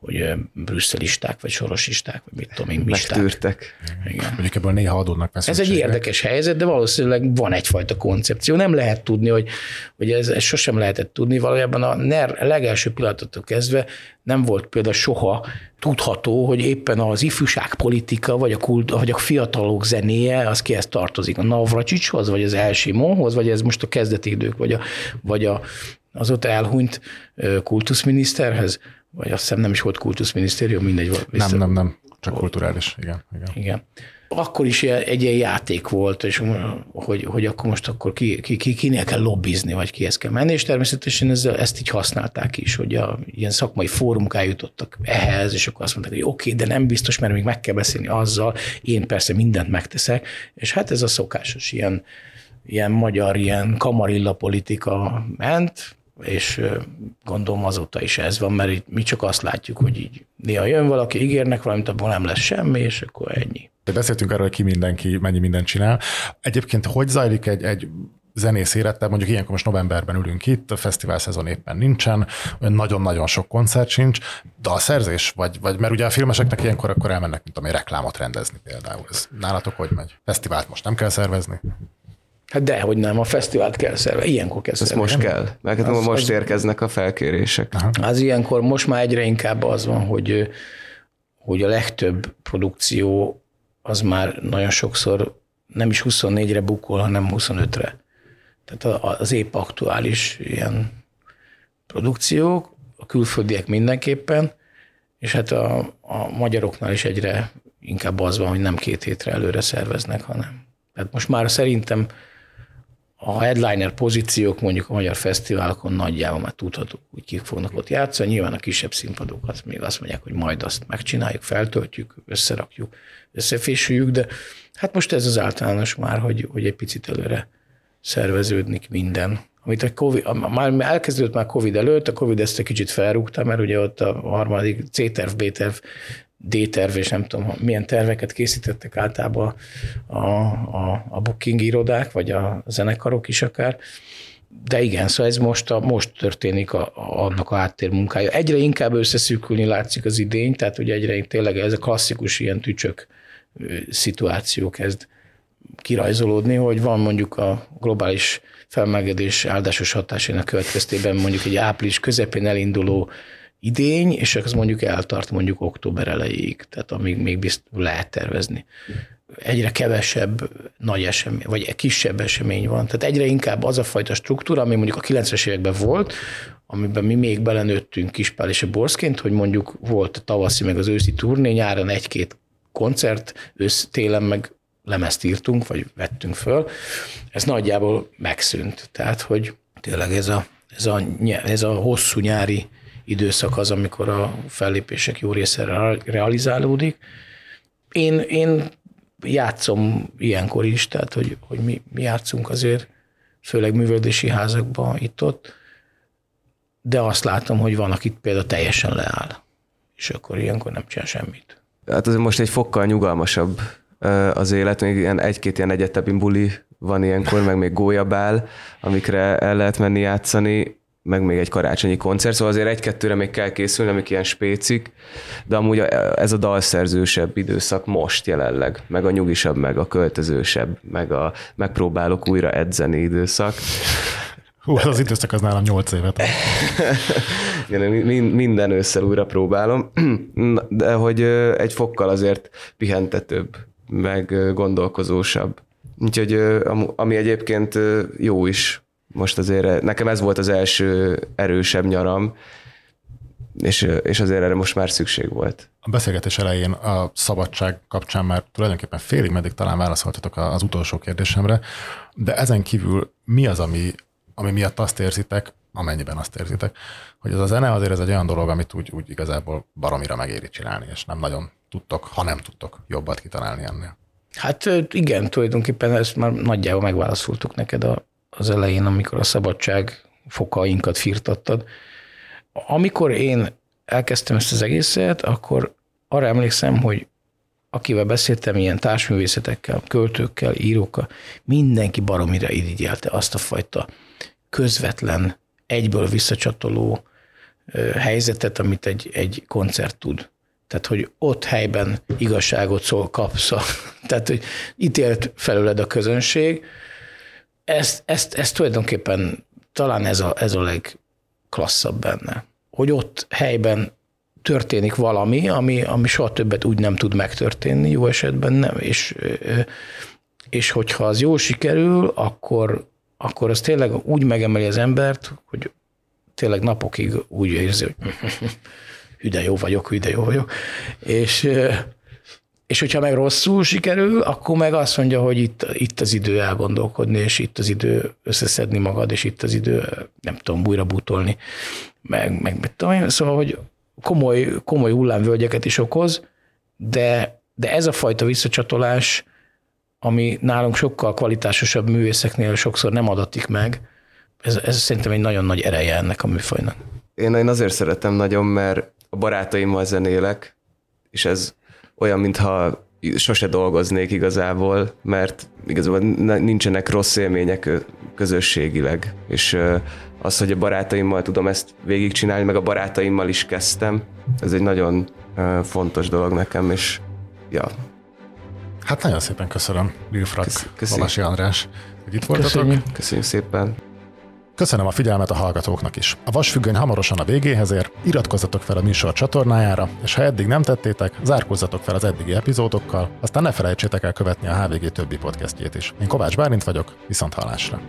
hogy brüsszelisták, vagy sorosisták, vagy mit tudom én, misták. Megtűrtek. Igen. Mondjuk ebből néha adódnak Ez egy érdekes helyzet, de valószínűleg van egyfajta koncepció. Nem lehet tudni, hogy, hogy ez, ez sosem lehetett tudni. Valójában a NER legelső pillanattól kezdve nem volt például soha tudható, hogy éppen az ifjúságpolitika, vagy a, kult, vagy a fiatalok zenéje, az kihez tartozik. A Navracsicshoz, vagy az Elsimóhoz, vagy ez most a kezdeti idők, vagy, a, vagy a, az ott elhunyt kultuszminiszterhez vagy azt hiszem nem is volt kultuszminisztérium, mindegy. Vissza... Nem, nem, nem, csak volt. kulturális, igen. Igen. igen. Akkor is egy ilyen játék volt, és hogy, hogy akkor most akkor ki, ki, ki, kinél kell lobbizni, vagy kihez kell menni, és természetesen ezzel, ezt így használták is, hogy a, ilyen szakmai fórumok eljutottak ehhez, és akkor azt mondták, hogy oké, okay, de nem biztos, mert még meg kell beszélni azzal, én persze mindent megteszek, és hát ez a szokásos ilyen, ilyen magyar, ilyen kamarilla politika ment, és gondolom azóta is ez van, mert mi csak azt látjuk, hogy így néha jön valaki, ígérnek valamit, abból nem lesz semmi, és akkor ennyi. De beszéltünk arról, hogy ki mindenki, mennyi mindent csinál. Egyébként hogy zajlik egy, egy zenész élete, mondjuk ilyenkor most novemberben ülünk itt, a fesztivál szezon éppen nincsen, nagyon-nagyon sok koncert sincs, de a szerzés, vagy, vagy mert ugye a filmeseknek ilyenkor akkor elmennek, mint ami reklámot rendezni például. Ez nálatok hogy megy? Fesztivált most nem kell szervezni? Hát de, hogy nem, a fesztivált kell szervezni. Ilyenkor kell Ez most kell, mert az, most az, érkeznek a felkérések. Aha. Az ilyenkor most már egyre inkább az van, hogy, hogy a legtöbb produkció az már nagyon sokszor nem is 24-re bukol, hanem 25-re. Tehát az épp aktuális ilyen produkciók, a külföldiek mindenképpen, és hát a, a magyaroknál is egyre inkább az van, hogy nem két hétre előre szerveznek, hanem. Tehát most már szerintem a headliner pozíciók mondjuk a magyar fesztiválokon nagyjából már tudhatók, hogy kik fognak ott játszani. Nyilván a kisebb színpadokat még azt mondják, hogy majd azt megcsináljuk, feltöltjük, összerakjuk, összefésüljük, de hát most ez az általános már, hogy, hogy egy picit előre szerveződnik minden. Amit a COVID, már elkezdődött már Covid előtt, a Covid ezt egy kicsit felrúgta, mert ugye ott a harmadik C-terv, B-terv D-terv, és nem tudom, milyen terveket készítettek általában a, a, a booking irodák, vagy a zenekarok is akár. De igen, szóval ez most, a, most történik a, a, annak a háttérmunkája. Egyre inkább összeszűkülni látszik az idény, tehát ugye egyre tényleg ez a klasszikus ilyen tücsök szituáció kezd kirajzolódni, hogy van mondjuk a globális felmelegedés áldásos hatásának következtében mondjuk egy április közepén elinduló idény, és az mondjuk eltart mondjuk október elejéig, tehát amíg még bizt lehet tervezni. Egyre kevesebb nagy esemény, vagy kisebb esemény van. Tehát egyre inkább az a fajta struktúra, ami mondjuk a 90-es években volt, amiben mi még belenőttünk Kispál és a Borszként, hogy mondjuk volt a tavaszi meg az őszi turné, nyáron egy-két koncert, ősz, télen meg lemezt írtunk, vagy vettünk föl. Ez nagyjából megszűnt. Tehát, hogy tényleg ez a, ez a, ez a hosszú nyári időszak az, amikor a fellépések jó része realizálódik. Én, én játszom ilyenkor is, tehát hogy, hogy mi, mi játszunk azért, főleg művöldési házakban itt-ott, de azt látom, hogy van, akit például teljesen leáll, és akkor ilyenkor nem csinál semmit. Hát azért most egy fokkal nyugalmasabb az élet, még ilyen egy-két ilyen egyetemi buli van ilyenkor, meg még gólyabál, amikre el lehet menni játszani, meg még egy karácsonyi koncert, szóval azért egy-kettőre még kell készülni, amik ilyen spécik, de amúgy ez a dalszerzősebb időszak most jelenleg, meg a nyugisabb, meg a költözősebb, meg a megpróbálok újra edzeni időszak. Hú, az időszak az nálam 8 évet. Igen, minden ősszel újra próbálom, de hogy egy fokkal azért pihentetőbb, meg gondolkozósabb. Úgyhogy ami egyébként jó is, most azért nekem ez volt az első erősebb nyaram, és, és azért erre most már szükség volt. A beszélgetés elején a szabadság kapcsán már tulajdonképpen félig meddig talán válaszoltatok az utolsó kérdésemre, de ezen kívül mi az, ami, ami miatt azt érzitek, amennyiben azt érzitek, hogy az a zene azért ez egy olyan dolog, amit úgy, úgy igazából baromira megéri csinálni, és nem nagyon tudtok, ha nem tudtok jobbat kitalálni ennél. Hát igen, tulajdonképpen ezt már nagyjából megválaszoltuk neked a, az elején, amikor a szabadság fokainkat firtattad. Amikor én elkezdtem ezt az egészet, akkor arra emlékszem, hogy akivel beszéltem, ilyen társművészetekkel, költőkkel, írókkal, mindenki baromira irigyelte azt a fajta közvetlen, egyből visszacsatoló helyzetet, amit egy, egy koncert tud. Tehát, hogy ott helyben igazságot szól, kapsz. Tehát, hogy ítélt felőled a közönség. Ezt, ezt, ezt tulajdonképpen talán ez a, ez a legklasszabb benne. Hogy ott helyben történik valami, ami, ami soha többet úgy nem tud megtörténni, jó esetben nem, és, és hogyha az jól sikerül, akkor, akkor az tényleg úgy megemeli az embert, hogy tényleg napokig úgy érzi, hogy hüde jó vagyok, hüde jó vagyok. És, és hogyha meg rosszul sikerül, akkor meg azt mondja, hogy itt, itt az idő elgondolkodni, és itt az idő összeszedni magad, és itt az idő, nem tudom, újra bútolni, meg, meg meg tudom, szóval, hogy komoly, komoly hullámvölgyeket is okoz, de, de ez a fajta visszacsatolás, ami nálunk sokkal kvalitásosabb művészeknél sokszor nem adatik meg, ez, ez szerintem egy nagyon nagy ereje ennek a műfajnak. Én, én azért szeretem nagyon, mert a barátaimmal zenélek, és ez olyan, mintha sose dolgoznék igazából, mert igazából nincsenek rossz élmények közösségileg, és az, hogy a barátaimmal tudom ezt végigcsinálni, meg a barátaimmal is kezdtem, ez egy nagyon fontos dolog nekem, és ja. Hát nagyon szépen köszönöm, Lil Frak, Valasi András, hogy itt voltatok. Köszönjük. Köszönjük szépen. Köszönöm a figyelmet a hallgatóknak is. A vasfüggöny hamarosan a végéhez ér, iratkozzatok fel a műsor csatornájára, és ha eddig nem tettétek, zárkózzatok fel az eddigi epizódokkal, aztán ne felejtsétek el követni a HVG többi podcastjét is. Én Kovács Bálint vagyok, viszont hallásra.